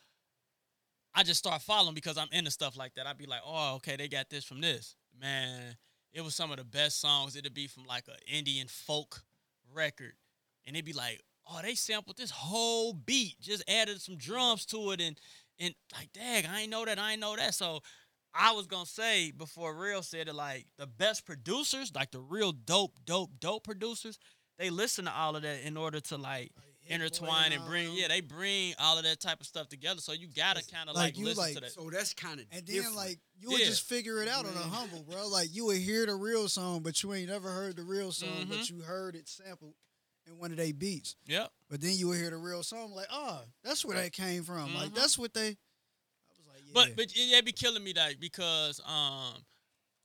I just start following because I'm into stuff like that. I'd be like, oh, okay, they got this from this. Man, it was some of the best songs. It'd be from like an Indian folk record. And it'd be like, oh, they sampled this whole beat, just added some drums to it and and like, dang, I ain't know that, I ain't know that. So I was gonna say before Real said it, like the best producers, like the real dope, dope, dope producers, they listen to all of that in order to like intertwine and bring yeah they bring all of that type of stuff together so you gotta kind of
like
like,
you,
listen
like,
to that
So that's kind of
And then
different.
like you would
Yeah.
just figure it out on a humble, bro. Like you would hear the real song, but you ain't never heard the real song,
Mm-hmm.
but you heard it sampled in one of their beats.
yep
But then you would hear the real song, like, oh, that's where that came from. Like
Mhm.
that's what they. I was like, yeah.
but but it, it be killing me that because um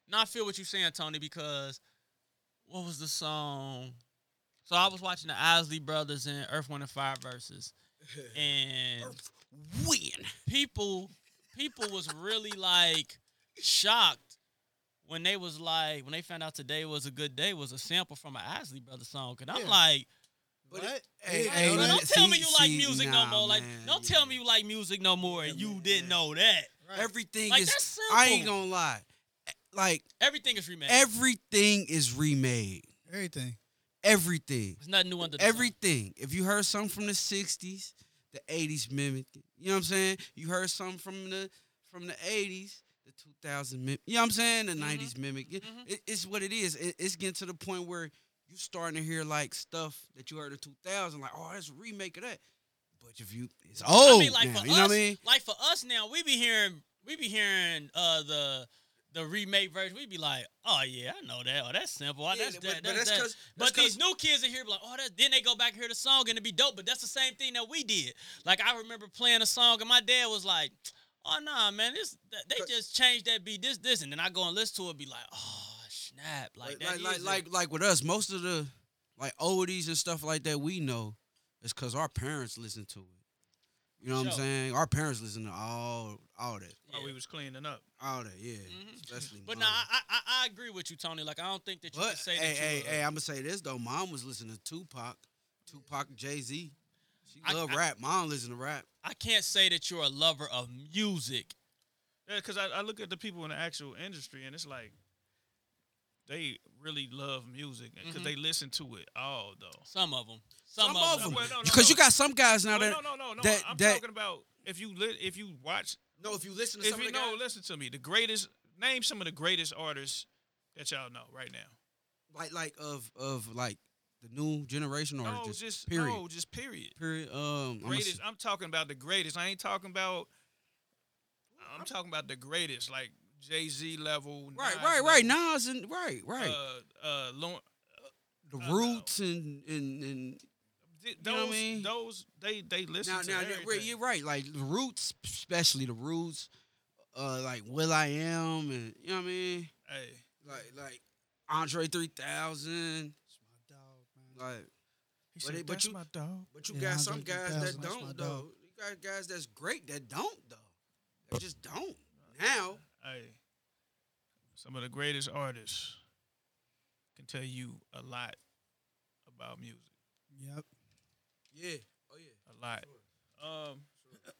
now I feel what you're saying Tony because what was the song so I was watching the Isley Brothers and Earth Wind and Fire Verzuz (laughs) and
win.
people people was really like shocked when they was like when they found out today was a good day was a sample from an Isley Brothers song and I'm
Yeah.
like
But it- hey,
Like,
hey,
don't tell
see-
me you like
see,
music
nah,
no more. Like,
man,
don't
yeah.
tell me you like music no more, and you didn't know that.
Right.
Everything
Like,
is.
that's
I ain't gonna lie. Eh, like
Everything is remade.
everything is remade.
everything.
Everything.
There's nothing new under the sun.
Everything. If you heard something from the '60s, the '80s mimicked it. You know what I'm saying? You heard something from the from the '80s, the 2000 mim- You know what I'm saying? The
Mhm.
'90s mimic.
Mhm.
it- it's what it is. It- it's getting to the point where you starting to hear like stuff that you heard in 2000, like, oh, that's a remake of that. But if you, it's old
I mean, like
now.
for
You
us,
know what I mean?
like for us now, we be hearing, we be hearing uh the the remake version. we'd be like, oh yeah, I know that. Oh, that's simple. Oh,
Yeah,
that's
but-
that.
but
that's
that's
that. But these new kids in here be like, oh, that. Then they go back and hear the song and it be dope. But that's the same thing that we did. Like I remember playing a song and my dad was like, oh nah, man, this they just changed that beat, this this, and then I go and listen to it, be like, oh snap, like
Like
that
like like, like like with us, most of the like oldies and stuff like that we know is because our parents listen to it. You know what I'm saying? Our parents listen to all all that,
While
Yeah.
we was cleaning up.
all that. Yeah,
Mhm.
especially.
But
mom.
nah, I, I I agree with you, Tony. Like I don't think that you
But
can say
hey,
that
hey,
you.
hey, I'm gonna say this though. Mom was listening to Tupac, Tupac, Jay Z. She
I-
love
I-
rap. Mom listen to rap.
I can't say that you're a lover of music.
Yeah, because I, I look at the people in the actual industry and it's like they really love music because
Mhm.
they listen to it all though.
Some of them. Some,
Some
of
of
them.
them,
Well, no, no,
because you got some guys now
No,
that
no, no, no, no.
that-
I'm
that-
talking about if you li- if you watch
no. If you listen to
if
some
you
of the
know,
guys,
listen to me. The greatest name some of the greatest artists that y'all know right now.
like like of of like the new generation or
No,
just,
just
period
no, just period.
period. Um,
Greatest.
s-
I'm talking about the greatest. I ain't talking about. I'm talking about the greatest, like Jay Z level.
right,
Nas
right, right.
level,
Nas and right, right.
Uh, uh,
the
uh,
roots and and and
th-
know what I
those,
mean?
those, they, they listen
now
to
now
everything.
right, you're right. Like the roots, especially the roots. uh, like Will I Am, and you know what I mean,
Hey,
like like Andre three thousand,
That's my dog, man.
like.
he
But
said,
but
"That's
you-
my dog."
But you
Yeah,
got
Andre
some guys that don't
dog.
though. You got guys that's great that don't though. They just don't. Now,
Hey, some of the greatest artists can tell you a lot about music.
Yep.
Yeah, oh yeah.
A lot. Um,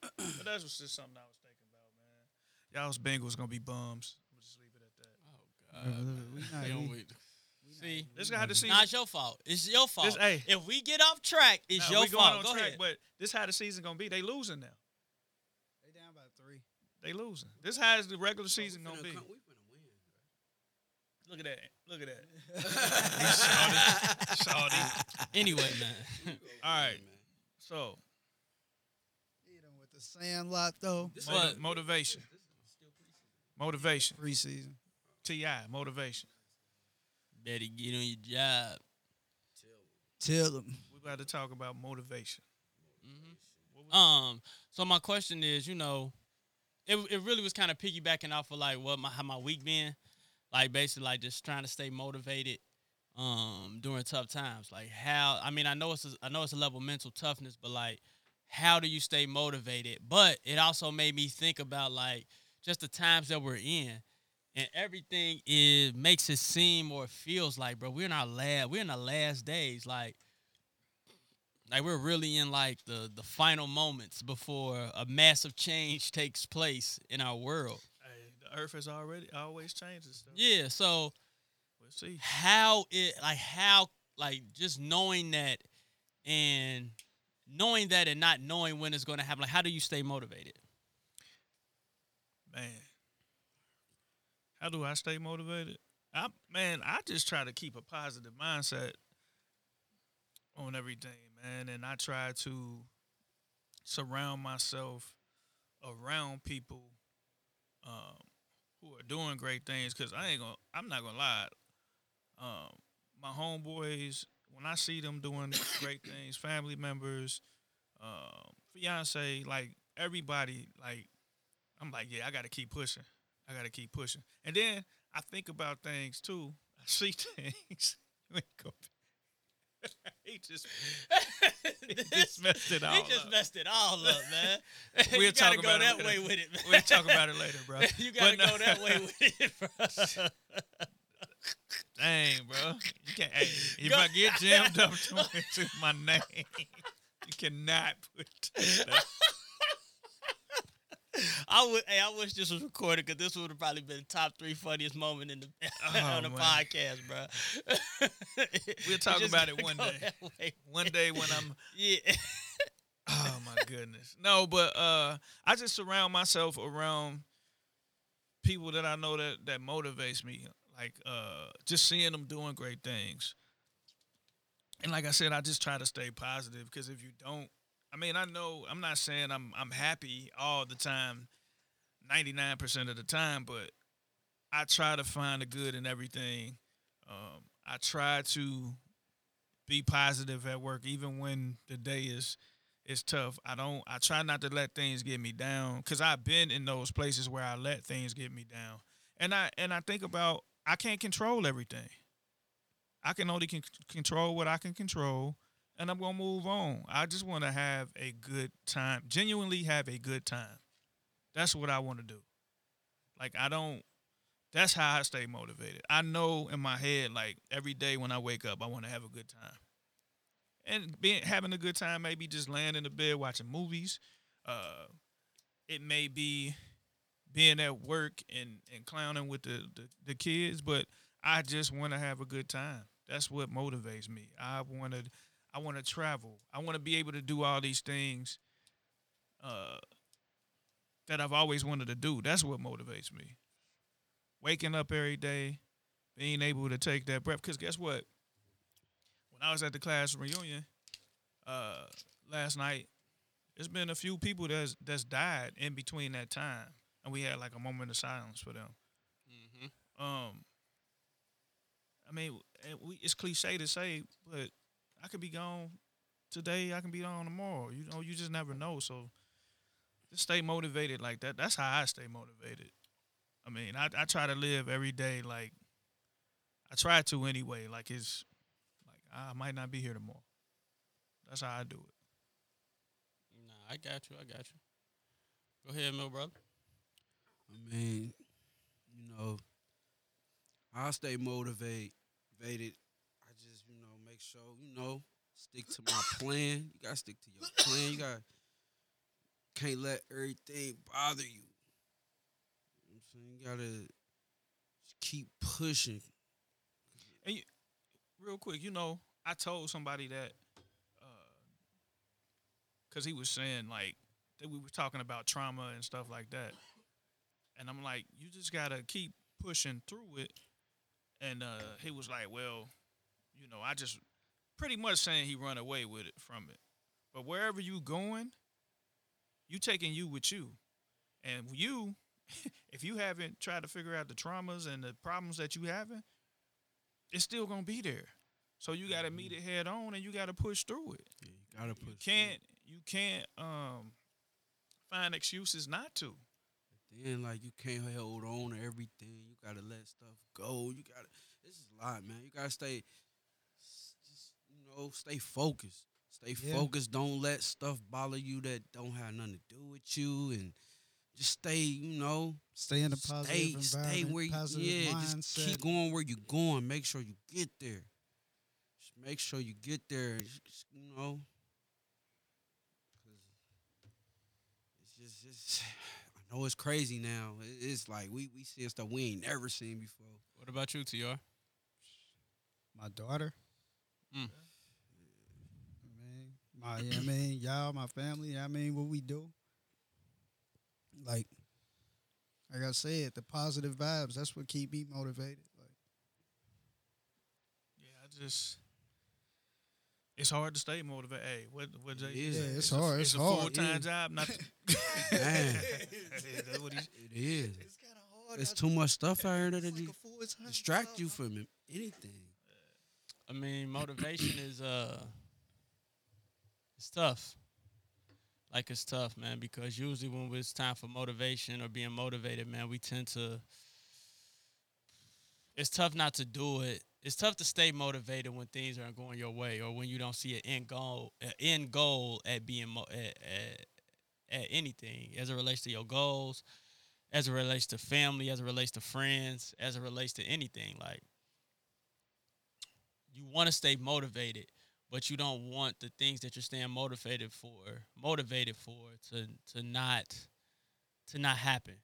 (coughs) but that's just something I was thinking about, man. Y'all's Bengals gonna be bums. I'm just leave it at that.
Oh
Uh, (laughs) we not- (laughs)
They don't
we-
wait. See,
This guy the season.
nah, it's your fault. It's your fault.
This- hey.
if we get off track, it's
Nah,
your
we going
fault.
on
Go
track,
ahead.
but this how the season gonna be. They losing now.
They down by three.
They losing. This how is the regular season gonna be.
come- we finna win.
Look at that. Look at that. He's salty. Salty.
Anyway, man. (laughs)
All right.
So.
So
Hit 'em with the sandlot though.
This
motiv-
What?
motivation.
This is still preseason.
Motivation.
Preseason.
Ti motivation.
Better get on your job.
Till
Tell them.
We about to talk about motivation.
Um, so my question is, you know, it it really was kind of piggybacking off of like what my how my week been, like basically like just trying to stay motivated, um, during tough times. Like how I mean I know it's a, I know it's a level of mental toughness, but like how do you stay motivated? But it also made me think about like just the times that we're in. And everything is makes it seem or feels like, bro, we're in our last we're in the last days. Like like we're really in like the the final moments before a massive change takes place in our world.
Earth has already always stuff.
Yeah, so
We'll see.
how it like how like just knowing that and knowing that and not knowing when it's going to happen like how do you stay motivated
Man. How do I stay motivated? I man, I just try to keep a positive mindset on everything, man, and I try to surround myself around people um, who are doing great things. Cause I ain't gonna, I'm not gonna lie. Um, my homeboys, when I see them doing (coughs) great things, family members, um, fiance, like everybody, like I'm like, yeah, I got to keep pushing. I got to keep pushing. And then I think about things too. (laughs) I see things. (laughs) We go- (laughs) he just (laughs) he just messed it all up.
he just
up.
messed it all up man (laughs)
We'll
you gotta
talk
go
about it
that
later.
way with it man.
We'll talk about it later, bro.
you gotta
But
go
no-
that way with it bro
Dang, bro. You can't. Hey, if
Go-
I get jammed up to, to my name, you cannot put. that.
I would. Hey, I wish this was recorded because this would have probably been top three funniest moment in the (laughs) on the
Oh, man.
podcast, bro. (laughs)
We'll talk
Just
about it one day. One day when I'm (laughs)
Yeah.
Oh my goodness. No, but uh I just surround myself around people that I know that that motivates me. Like uh just seeing them doing great things. And like I said, I just try to stay positive because if you don't I mean, I know I'm not saying I'm I'm happy all the time, 99% of the time, but I try to find the good in everything. Um I try to be positive at work even when the day is it's tough. I don't. I try not to let things get me down because I've been in those places where I let things get me down, and I and I think about I can't control everything. I can only con- control what I can control, and I'm gonna move on. I just want to have a good time, genuinely have a good time. That's what I want to do. Like I don't. That's how I stay motivated. I know in my head, like every day when I wake up, I want to have a good time and being having a good time maybe just laying in the bed watching movies uh it may be being at work and and clowning with the the, the kids but i just want to have a good time that's what motivates me i want to i want to travel. I want to be able to do all these things uh that i've always wanted to do. That's what motivates me. Waking up every day being able to take that breath. Because guess what? When I was at the class reunion uh, last night, there's been a few people that's that's died in between that time, and we had like a moment of silence for them.
Mm-hmm.
Um, I mean, we, it's cliche to say, but I could be gone today. I can be gone tomorrow. You know, you just never know. So just stay motivated like that. That's how I stay motivated. I mean, I, I try to live every day like I try to anyway. Like it's like I might not be here tomorrow. That's how I do it.
Nah, I got you. I got you. Go ahead, Mill brother.
I mean, you know, I stay motivated. Just, you know, stick to my plan. You gotta stick to your plan. You got to can't let everything bother you. you know I'm saying you gotta keep pushing.
And you, Real quick, you know, I told somebody that because he was saying like that we were talking about trauma and stuff like that, and I'm like, you just gotta keep pushing through it. And uh, he was like, well, you know, I just pretty much saying he run away with it from it. But wherever you going, you taking you with you, and you, (laughs) if you haven't tried to figure out the traumas and the problems that you having, it's still gonna be there. So you got to meet it head on, and you got to push through it.
Yeah, you gotta push.
You can't you can't um find excuses not to.
Then like you can't hold on to everything. You gotta let stuff go. You gotta. This is a lot, man. You gotta stay. S- Just you know, stay focused. Stay
Yeah.
focused. Don't let stuff bother you that don't have nothing to do with you, and just stay. You know,
Stay in the positive
stay,
environment,
stay where you.
positive
Yeah,
mindset.
just keep going where you're going. Make sure you get there. Just make sure you get there. and just, You know. 'Cause It's just, it's, (sighs) I know it's crazy now. It's like we we see stuff we ain't never seen before.
What about you, Tr?
my daughter.
Mm.
I mean, my, yeah, I mean, y'all, my family. I mean, what we do. Like, like I said, the positive vibes. That's what keep me motivated. Like,
Yeah, I just it's hard to stay motivated. Hey, what what Jay
It is.
said,
Yeah,
it's
a-
hard,
It's,
it's
a
hard,
full time
yeah.
job. Not (laughs) to,
Man. (laughs)
That's what
It is.
it's kind of hard.
It's too much stuff out here that you distract you from anything.
I mean, motivation is uh, it's tough. Like it's tough, man, because usually when it's time for motivation or being motivated, man, we tend to. It's tough not to do it. It's tough to stay motivated when things aren't going your way or when you don't see an end goal, an end goal at being mo- at, at, at anything as it relates to your goals, as it relates to family, as it relates to friends, as it relates to anything. Like you want to stay motivated, but you don't want the things that you're staying motivated for, motivated for, to to not to not happen.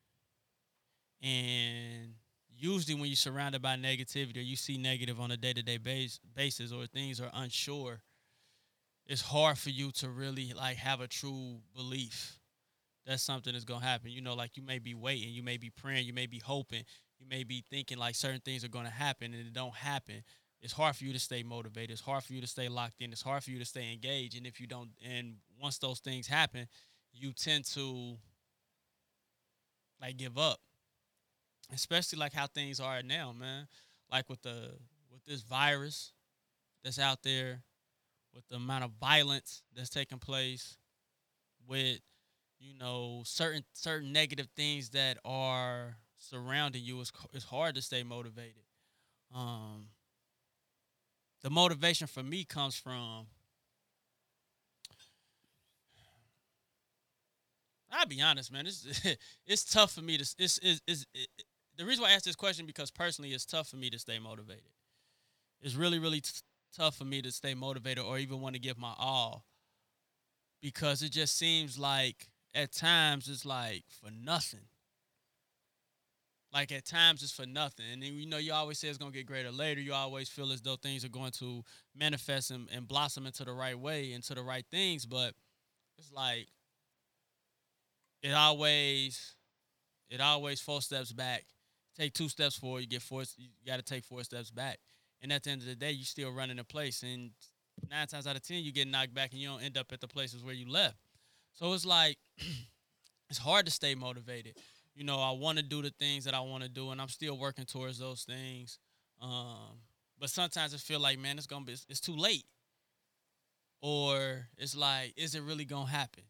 And usually, when you're surrounded by negativity or you see negative on a day to day base basis, or things are unsure, it's hard for you to really like have a true belief that something is gonna happen. You know, like you may be waiting, you may be praying, you may be hoping, you may be thinking like certain things are gonna happen and it don't happen it's hard for you to stay motivated. It's hard for you to stay locked in. It's hard for you to stay engaged. And if you don't, and once those things happen, you tend to like give up. Especially like how things are now, man. Like with the with this virus that's out there, with the amount of violence that's taking place, with you know certain certain negative things that are surrounding you, it's it's hard to stay motivated. Um, the motivation for me comes from I'll be honest, man. It's (laughs) it's tough for me to it's it's it, the reason why I asked this question because personally it's tough for me to stay motivated. It's really really t- tough for me to stay motivated or even want to give my all because it just seems like at times it's like for nothing. Like at times it's for nothing. And then you know you always say it's gonna get greater later. You always feel as though things are going to manifest and, and blossom into the right way, into the right things, but it's like it always it always four steps back. Take two steps forward, you get four you gotta take four steps back. And at the end of the day, you still running in place. And nine times out of ten you get knocked back and you don't end up at the places where you left. So it's like (clears throat) it's hard to stay motivated you know, I want to do the things that I want to do, and I'm still working towards those things. Um, but sometimes I feel like, man, it's gonna be, it's, it's too late, or it's like, is it really gonna happen?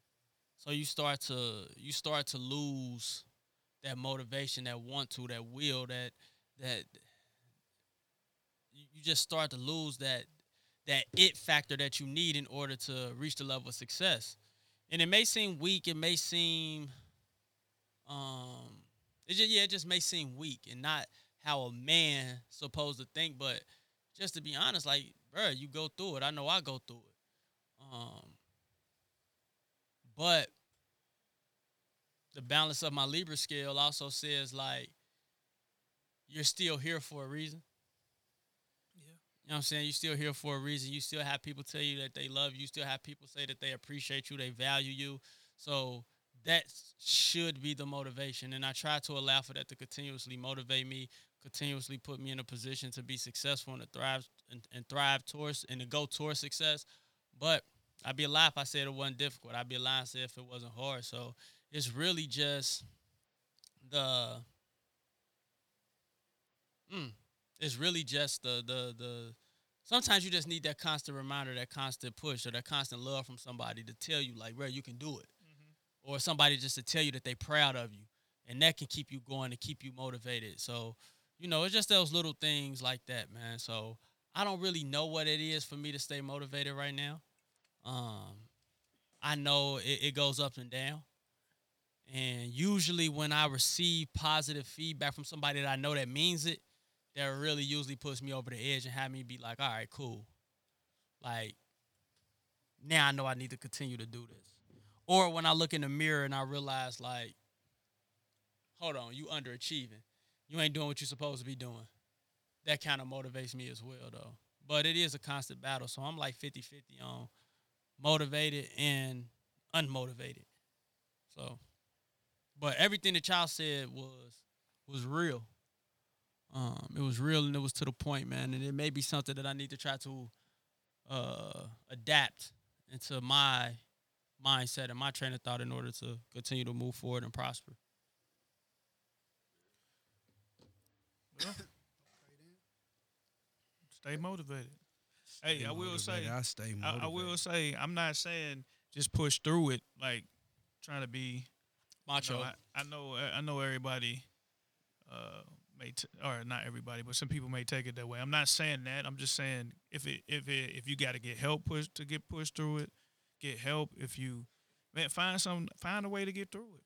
So you start to you start to lose that motivation, that want to, that will, that that you you just start to lose that that it factor that you need in order to reach the level of success. And it may seem weak, it may seem um it just yeah, it just may seem weak and not how a man supposed to think, but just to be honest, like, bro, you go through it. I know I go through it. Um but the balance of my Libra scale also says like you're still here for a reason.
Yeah.
You know what I'm saying? You're still here for a reason. You still have people tell you that they love you. You still have people say that they appreciate you, they value you. So that should be the motivation. And I try to allow for that to continuously motivate me, continuously put me in a position to be successful and to thrive and, and thrive towards and to go towards success. But I'd be a lie if I said it wasn't difficult. I'd be a lie if it wasn't hard. So it's really just the mm, it's really just the the the sometimes you just need that constant reminder, that constant push, or that constant love from somebody to tell you like, bro, you can do it. Or somebody just to tell you that they're proud of you. And that can keep you going and keep you motivated. So, you know, it's just those little things like that, man. So I don't really know what it is for me to stay motivated right now. Um, I know it, it goes up and down. And usually when I receive positive feedback from somebody that I know that means it, that really usually puts me over the edge and have me be like, all right, cool. Like, now I know I need to continue to do this. Or when I look in the mirror and I realize, like, hold on, you underachieving. You ain't doing what you're supposed to be doing. That kind of motivates me as well, though. But it is a constant battle. So I'm like 50 50 on motivated and unmotivated. So, but everything that y'all said was was real. Um, it was real and it was to the point, man. And it may be something that I need to try to uh, adapt into my mindset and my train of thought in order to continue to move forward and prosper.
Well, (coughs) stay motivated. Hey,
Stay
I will say.
I stay motivated.
I will say, I'm not saying just push through it, like trying to be. you
Macho.
know, I, I know, I know everybody uh, may, t- or not everybody, but some people may take it that way. I'm not saying that. I'm just saying if it, if it, if you got to get help push to get pushed through it, get help. If you, man, find some, find a way to get through it.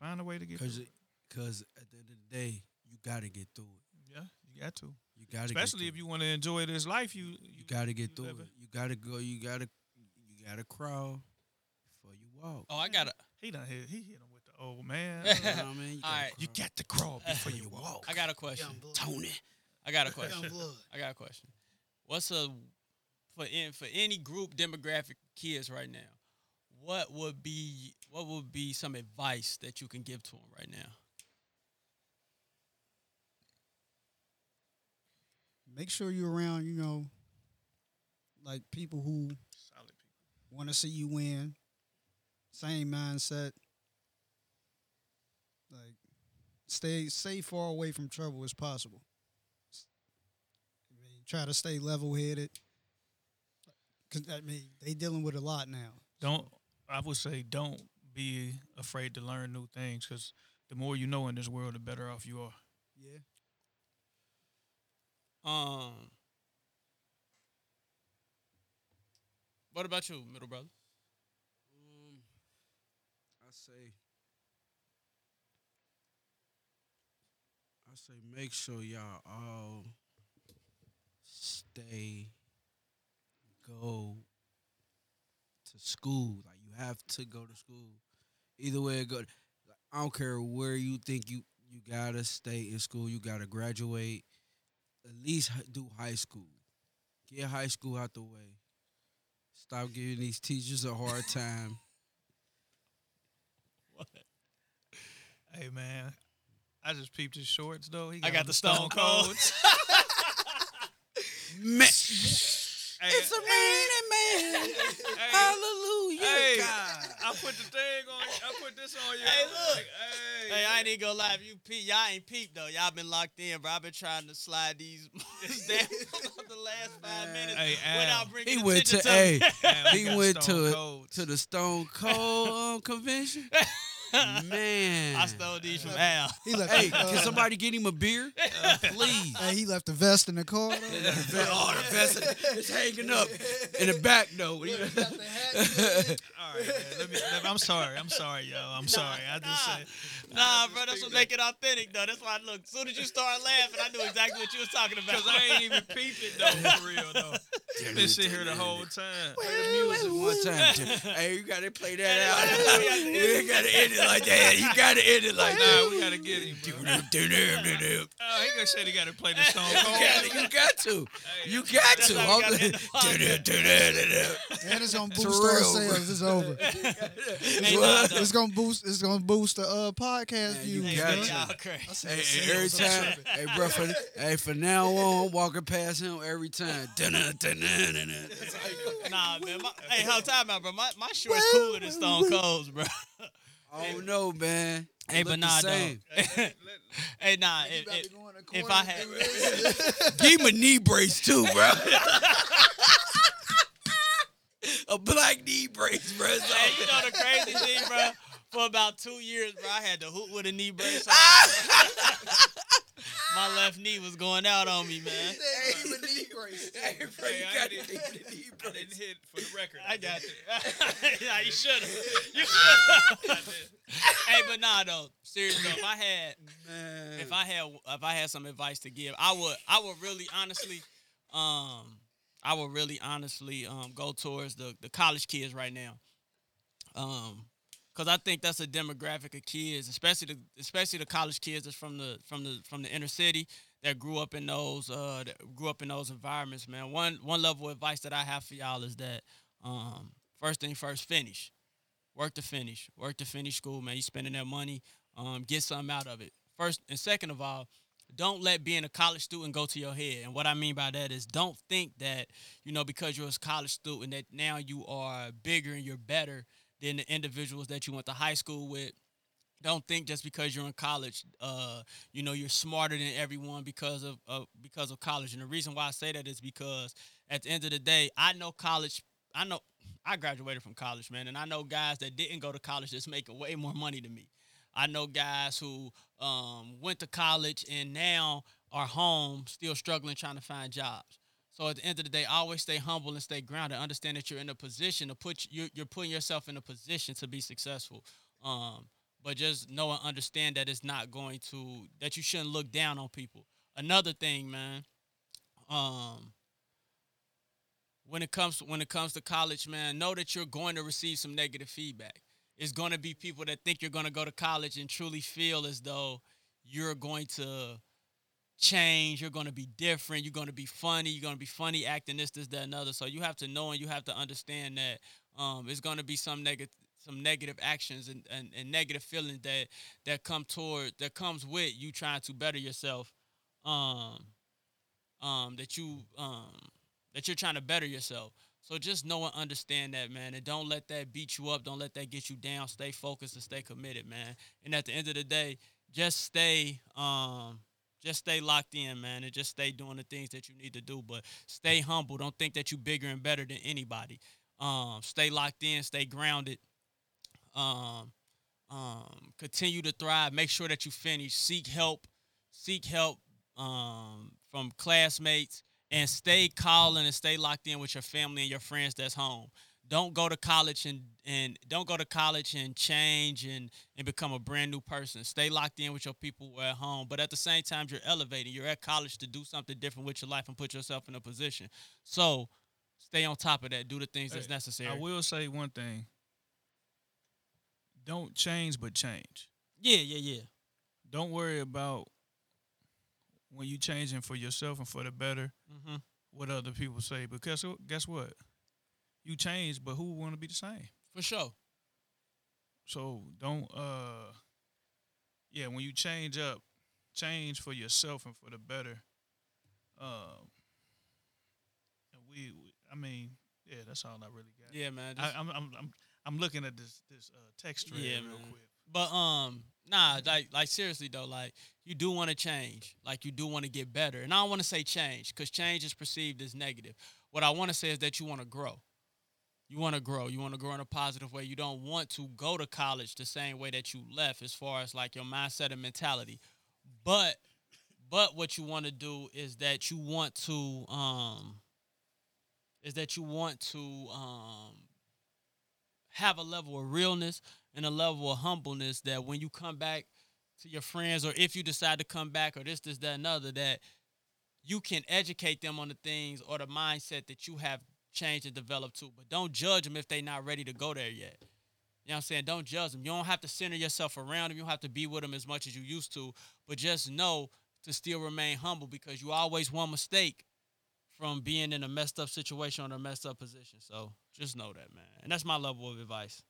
Find a way to get through
Cause,
it.
it, cause at the end of the day, you gotta get through it.
Yeah, you got to.
You gotta,
Especially
get
if you want to enjoy this life, you
it. you gotta get through
live
it. You gotta go. You gotta, you gotta crawl before you walk.
oh, I got to
He done hit. He hit him with the old man. (laughs)
You know what I mean? You
All
gotta
you
crawl.
got to crawl before you (laughs) walk.
I got a question.
Tony.
I got a question. I got a question. What's a for in for any group demographic kids right now? What would be what would be some advice that you can give to them right now?
Make sure you're around, you know, like people who
Solid people.
want to see you win. Same mindset. Like, stay stay far away from trouble as possible. I mean, try to stay level headed. Cause I mean, they dealing with a lot now.
Don't. I would say don't be afraid to learn new things because the more you know in this world, the better off you are.
Yeah.
Um What about you, middle brother?
Um, I say, I say, make sure y'all all stay, go to school. Like you have to go to school. Either way go, like, I don't care where you think you you gotta stay in school. You gotta graduate. At least do high school. Get high school out the way. Stop giving these teachers a hard (laughs) time.
What?
Hey man, I just peeped his shorts though. He
I got
on
the Stone Cold. (laughs) (laughs)
Man,
Hey,
it's a raining man. (laughs)
Hey.
Hallelujah,
Hey.
God.
I put the thing on. I put this on you.
Hey, look.
like, hey,
Hey, I ain't even gonna lie. If you peep, y'all ain't peep though. Y'all been locked in, bro. I've been trying to slide these (laughs) down (laughs) the last five
Man.
minutes
Hey, Al.
without bringing
He went to
attention
hey, he went to
Cold.
to the Stone Cold um, convention. Man,
I stole these from Al.
He left.
Hey,
uh,
can somebody get him a beer, Uh, please?
Hey, he left the vest in the car. though.
oh, the vest is hanging up in the back though. (laughs)
All right, man. Let me, let me- I'm sorry. I'm sorry, yo. I'm sorry. I just
nah.
said.
Nah, bro, that's what make it authentic though. That's why look. As soon as you start laughing, I knew exactly what you was talking about.
Because I ain't even peeping though, for real though. (laughs) Been sitting here the whole time.
Play the music one time. hey, you gotta play that out. you gotta end it like that. You gotta end it like
Nah,
that.
we gotta get him, bro. Oh, he gonna say he gotta play the Stone Cold.
got to. You got to. You got
That's
to.
how we gotta
I'm-
end the podcast. (laughs)
And it's gonna boost our sales. It's over. (laughs)
Hey, nah, though.
It's gonna boost. It's gonna boost the uh, podcast
Man, you
views.
Hey,
got to.
y'all.
Hey, hey, every time, hey, bro, for, hey, for now on, I'm walking past him every time. (laughs)
Nah, man. My, hey, hold time out, bro. My my shorts cooler than Stone Cold's, bro.
I don't know, man.
Hey,
look
but
the
nah,
same. (laughs)
hey, nah. If, if,
go in the
if I
and
had- (laughs)
Give him a knee brace too, bro. (laughs) a black knee brace, bro. It's
hey, you know the crazy thing, bro. For about two years, bro, I had to hoot with a knee brace. My left knee was going out on me, man. (laughs)
Hey, bro,
Hey,
you
I
got
didn't-
to knee (laughs)
I didn't hit for the record.
I got it. (laughs) yeah, you should have. You should have. hey, but nah, though. Seriously, though, if I had,
Man.
if I had, if I had some advice to give, I would, I would really, honestly, um, I would really, honestly, um, go towards the the college kids right now. Um, because I think that's a demographic of kids, especially the especially the college kids that's from the from the from the inner city that grew up in those uh that grew up in those environments, man. One one level of advice that I have for y'all is that um first thing first, finish. Work to finish. Work to finish school, man. You spending that money, um, get something out of it. First and second of all, don't let being a college student go to your head. And what I mean by that is don't think that, you know, because you're a college student that now you are bigger and you're better than the individuals that you went to high school with. Don't think just because you're in college, uh, you know, you're smarter than everyone because of, of because of college. And the reason why I say that is because at the end of the day, I know college. I know I graduated from college, man, and I know guys that didn't go to college that's making way more money than me. I know guys who um, went to college and now are home, still struggling trying to find jobs. So at the end of the day, always stay humble and stay grounded. Understand that you're in a position to put you're, you're putting yourself in a position to be successful. Um, but just know and understand that it's not going to that you shouldn't look down on people. Another thing, man. Um, when it comes when it comes to college, man, know that you're going to receive some negative feedback. It's going to be people that think you're going to go to college and truly feel as though you're going to change, you're going to be different, you're going to be funny, you're going to be funny acting this, this, that, and other. So you have to know and you have to understand that um, it's going to be some negative some negative actions and, and, and negative feelings that that come toward that comes with you trying to better yourself. Um, um, that you um that you're trying to better yourself. So just know and understand that, man, and don't let that beat you up. Don't let that get you down. Stay focused and stay committed, man. And at the end of the day, just stay um just stay locked in, man, and just stay doing the things that you need to do. But stay humble. Don't think that you're bigger and better than anybody. Um, stay locked in. Stay grounded. Um, um, continue to thrive. Make sure that you finish. Seek help. Seek help um, from classmates and stay calling and stay locked in with your family and your friends that's home. Don't go to college and, and don't go to college and change and, and become a brand new person. Stay locked in with your people at home. But at the same time, you're elevating. You're at college to do something different with your life and put yourself in a position. So stay on top of that. Do the things that's necessary.
I will say one thing. Don't change, but change.
Yeah, yeah, yeah.
Don't worry about when you changing for yourself and for the better
Mm-hmm.
what other people say. Because guess what? You change, but who want to be the same?
For sure.
So don't uh yeah, when you change up, change for yourself and for the better. Um and we, we I mean, yeah, that's all I really got.
Yeah, man.
I,
Just-
I'm I'm I'm I'm looking at this this uh, text thread
Yeah,
real
man.
quick.
But um, nah, like like seriously though, like you do want to change, like you do want to get better, and I don't want to say change because change is perceived as negative. What I want to say is that you want to grow. You want to grow. You want to grow in a positive way. You don't want to go to college the same way that you left, as far as like your mindset and mentality. But but what you want to do is that you want to um is that you want to um have a level of realness and a level of humbleness that when you come back to your friends or if you decide to come back or this, this, that, and other, that you can educate them on the things or the mindset that you have changed and develop too. But don't judge them if they're not ready to go there yet. You know what I'm saying? Don't judge them. You don't have to center yourself around them. You don't have to be with them as much as you used to. But just know to still remain humble because you always one mistake from being in a messed up situation or a messed up position. So just know that, man. And that's my level of advice.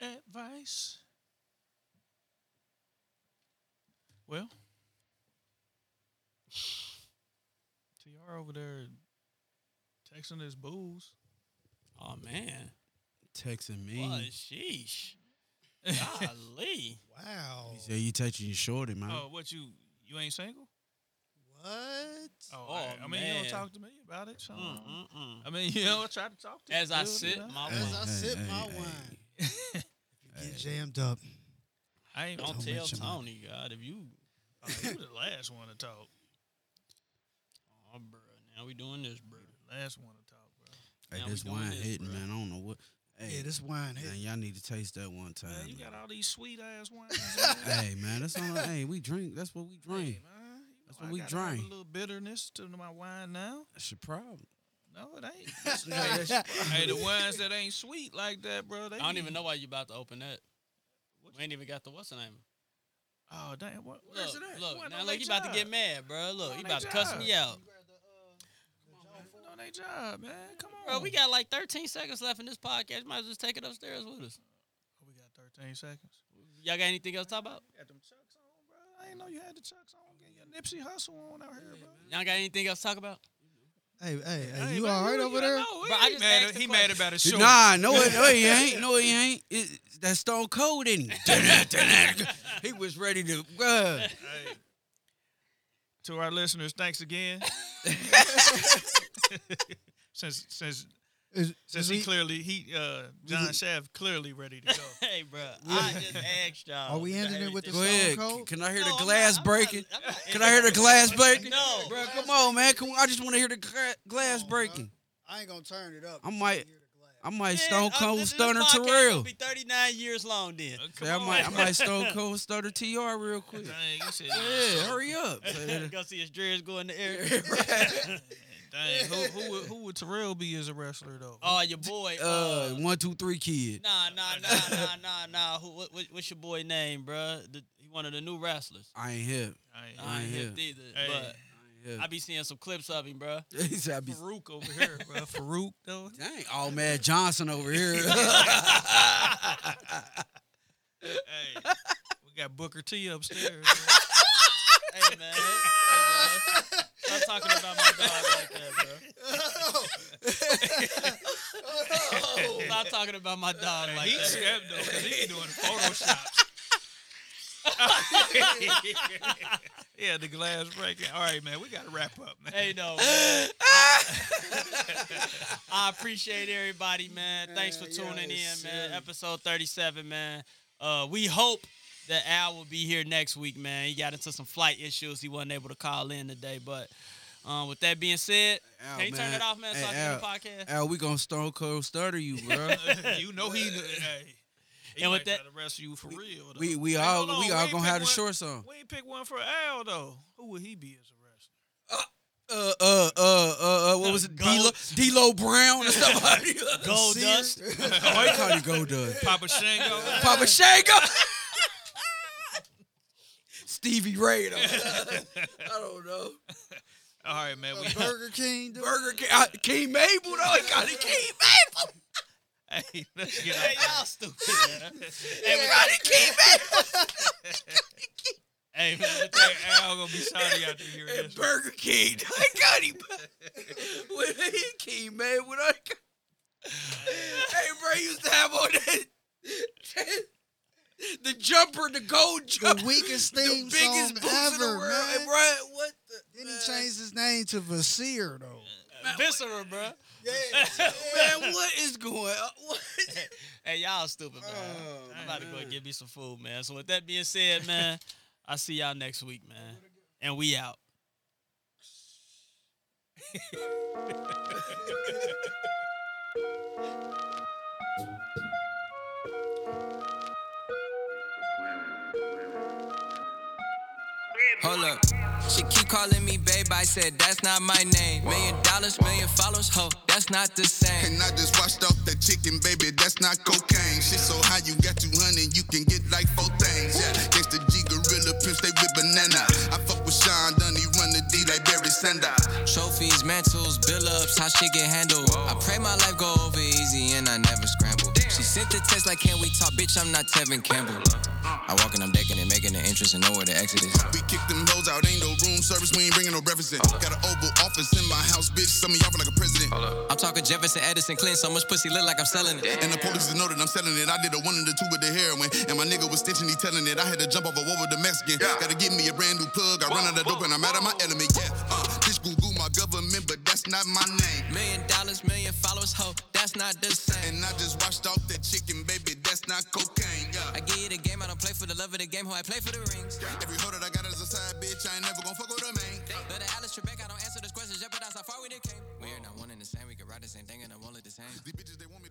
Advice. Well, (sighs) TR over there texting his booze.
Oh man.
Texting me.
What? Sheesh. (laughs) Golly.
Wow.
He said you texting your shorty, man.
Oh, what you you ain't single?
What?
Oh,
Oh,
I, I mean you don't talk to me about it. So
Mm-mm-mm.
I mean (laughs) you know I try to talk to
As
you,
I
dude,
sip
you know?
my
As
wine.
I sip my wine. (laughs) Get jammed up.
I ain't
Don't
Don't
tell
mention my-
Tony, God, if you.
oh, you was the last one to talk.
Oh, bro. Now we doing this, bro.
Last one to talk, bro.
Hey,
Now
this wine
this,
hitting,
bro.
man. I don't know what. Hey,
Yeah, this wine
man,
hit.
y'all need to taste that one time.
Man, you
man.
got all these sweet ass wines. (laughs) (laughs)
hey, man, that's all. hey, we drink. That's what we drink.
Hey, man, you
That's what
I
we
gotta
drink.
A little bitterness to my wine now.
That's your problem.
No, it ain't. (laughs) hey, the ones that ain't sweet like that, bro. They
I don't
be-
even know why you about to open that. We ain't even got the what's the name.
Oh damn! What, where's
Look,
it at?
look. Now look,
they
you about to get mad, bro. Look,
on
you about to cuss me out.
Went on their job, man. Come on,
Bro, we got like 13 seconds left in this podcast. Might as well just take it upstairs with us.
Oh, we got 13 seconds.
Y'all got anything else to talk about?
Got them chucks on, bro. I didn't know you had the chucks on. Get your Nipsey Hussle on out here, bro.
Y'all got anything else to talk about?
Hey, hey, hey,
Hey,
you
man,
all right over there?
know,
Bro, I
he
just
mad,
asked the
he
question.
mad about his show.
Nah, no, it, no, he ain't. No, he ain't. It, that's Stone Cold in him. (laughs) (laughs) he was ready to. Uh,
Hey. To our listeners, thanks again. (laughs) since since
Is,
since
is
he
we-
clearly he uh John Shaft clearly ready to go. (laughs)
hey, bro, I just asked y'all.
Are we ending it with the
go
Stone
ahead.
Cold?
Can I hear
No,
the
I'm
glass
not- I'm
breaking?
not- I'm not
Can I hear the glass breaking?
No,
bro. Come on, man. Come on. I just want to hear the gra- glass
on, bruh.
breaking.
I ain't gonna turn it up.
I
You
might-
can hear the glass.
I might
Man,
Stone
uh,
Cold
this-
Stunner Terrell.
be 39 years long then.
Uh,
Say, I might, I might (laughs) Stone Cold Stunner TR real quick.
Dang, you said
Yeah, hurry up. (laughs) (laughs)
Go see his dreads go in the air.
Dang, who who would, who would Terrell be as a wrestler though?
Oh, your boy.
Uh,
Uh,
one, two, three, kid.
nah, nah, nah, nah, nah, nah. Who? What, what, what's your boy name, bruh? The, he one of the new wrestlers.
I ain't hip.
I ain't-
I ain't
yeah.
hip either,
Hey.
but
I ain't.
I be seeing some clips of him, bro. (laughs)
He said I be
Faarooq over here, bro. (laughs) Faarooq though.
dang oh, all Ahmed Johnson over (laughs) here.
hey, we got Booker T upstairs.
Hey man, hey, man. Stop talking about my dog like that, bro. Stop talking about my dog like
he
that.
stepped though, cause he be doing Photoshop. Yeah, the glass breaking. All right, man, we gotta wrap up, man.
Hey, no, (laughs) man. (laughs) I appreciate everybody, man. Thanks for tuning
y'all
in, man.
silly.
Episode 37, man. Uh, we hope that Al will be here next week, man. He got into some flight issues. He wasn't able to call in today, but um, with that being said,
Al,
can you turn it off, man, so
Hey,
I can hear the
Al.
podcast?
Al, we gonna Stone Cold Stunner you, bro. (laughs)
you know he. Hey, he
And with that-
try to wrestle you for real. Though.
we we
Hey,
all
on,
we all
ain't
gonna
pick
have the
one-
shorts on.
We ain't pick one for Al though. Who would he be as a wrestler?
Uh uh uh uh uh what was it?
Gold-
D'Lo (laughs) D'Lo Brown or stuff like. (laughs)
Gold (laughs) dust.
Oh, he called you Goldust.
Papa Shango.
Papa Shango. Stevie Ray. though. I don't know.
All right, man. We
Burger King.
Burger King. Uh, King Mabel though. He got it. King Mabel.
Hey, (laughs) let's get
Hey,
out.
y'all stupid, man.
He got it.
Hey, man, with (laughs)
Hey,
that-
Al gonna be sorry after hearing
And
this.
Burger King. I got him. (laughs) When he came, man, when I got- Hey, bro, he used to have have on that. the jumper, the gold jumper.
The weakest
the
thing
biggest
song
boots in the
ever,
world.
man.
Hey, Brian, what the?
Then
man,
he changed his name to Vasir though.
Viscera, bro. (laughs)
Man, what is going on? (laughs) What? (laughs)
Hey, y'all stupid, man.
Oh,
I'm about to go
man.
and get me some food, man. So with that being said, man, I'll see y'all next week, man. And we out.
Hold up. She keep calling me babe. I said that's not my name. Million dollars, million followers, ho. That's not the same.
And I just washed off that chicken, baby, that's not cocaine. Shit so high, you got 200, you can get like four things. Yeah, gangsta G gorilla pimps, they with banana. I fuck with Sean Dunny, run the D like Barry Sanders.
Trophies, mantles, bill ups, how shit get handled. I pray my life go over easy and I never scramble. She sent the text like, can we talk? Bitch, I'm not Tevin Campbell. I walk and I'm decking it, making an entrance and know where the exit is.
We kick them hoes out, ain't no room service, we ain't bringing no breakfast in. Got an oval office in my house, bitch, some of y'all like a president.
I'm talking Jefferson, Edison, Clinton, so much pussy look like I'm selling it.
And the police know that I'm selling it. I did a one and the two with the heroin. And my nigga was stitching, he telling it. I had to jump off a wall with the Mexican. Gotta give me a brand new plug. I run out of dope and I'm out of my element. Yeah, uh, bitch, Google my government, but that's not my name.
Million dollars, million followers, ho. That's not the same.
And I just washed off that chicken, baby, that's not cocaine. Yeah.
I give you the game, I don't play for the love of the game, ho. I play for the rings.
Every hoe that I got is a side bitch, I ain't never gonna fuck with a man.
But Alex Trebek, I don't answer those questions, jeopardize how far we done came. We're not one and the same, we can write the same thing and I won't look the same.
These bitches, they want me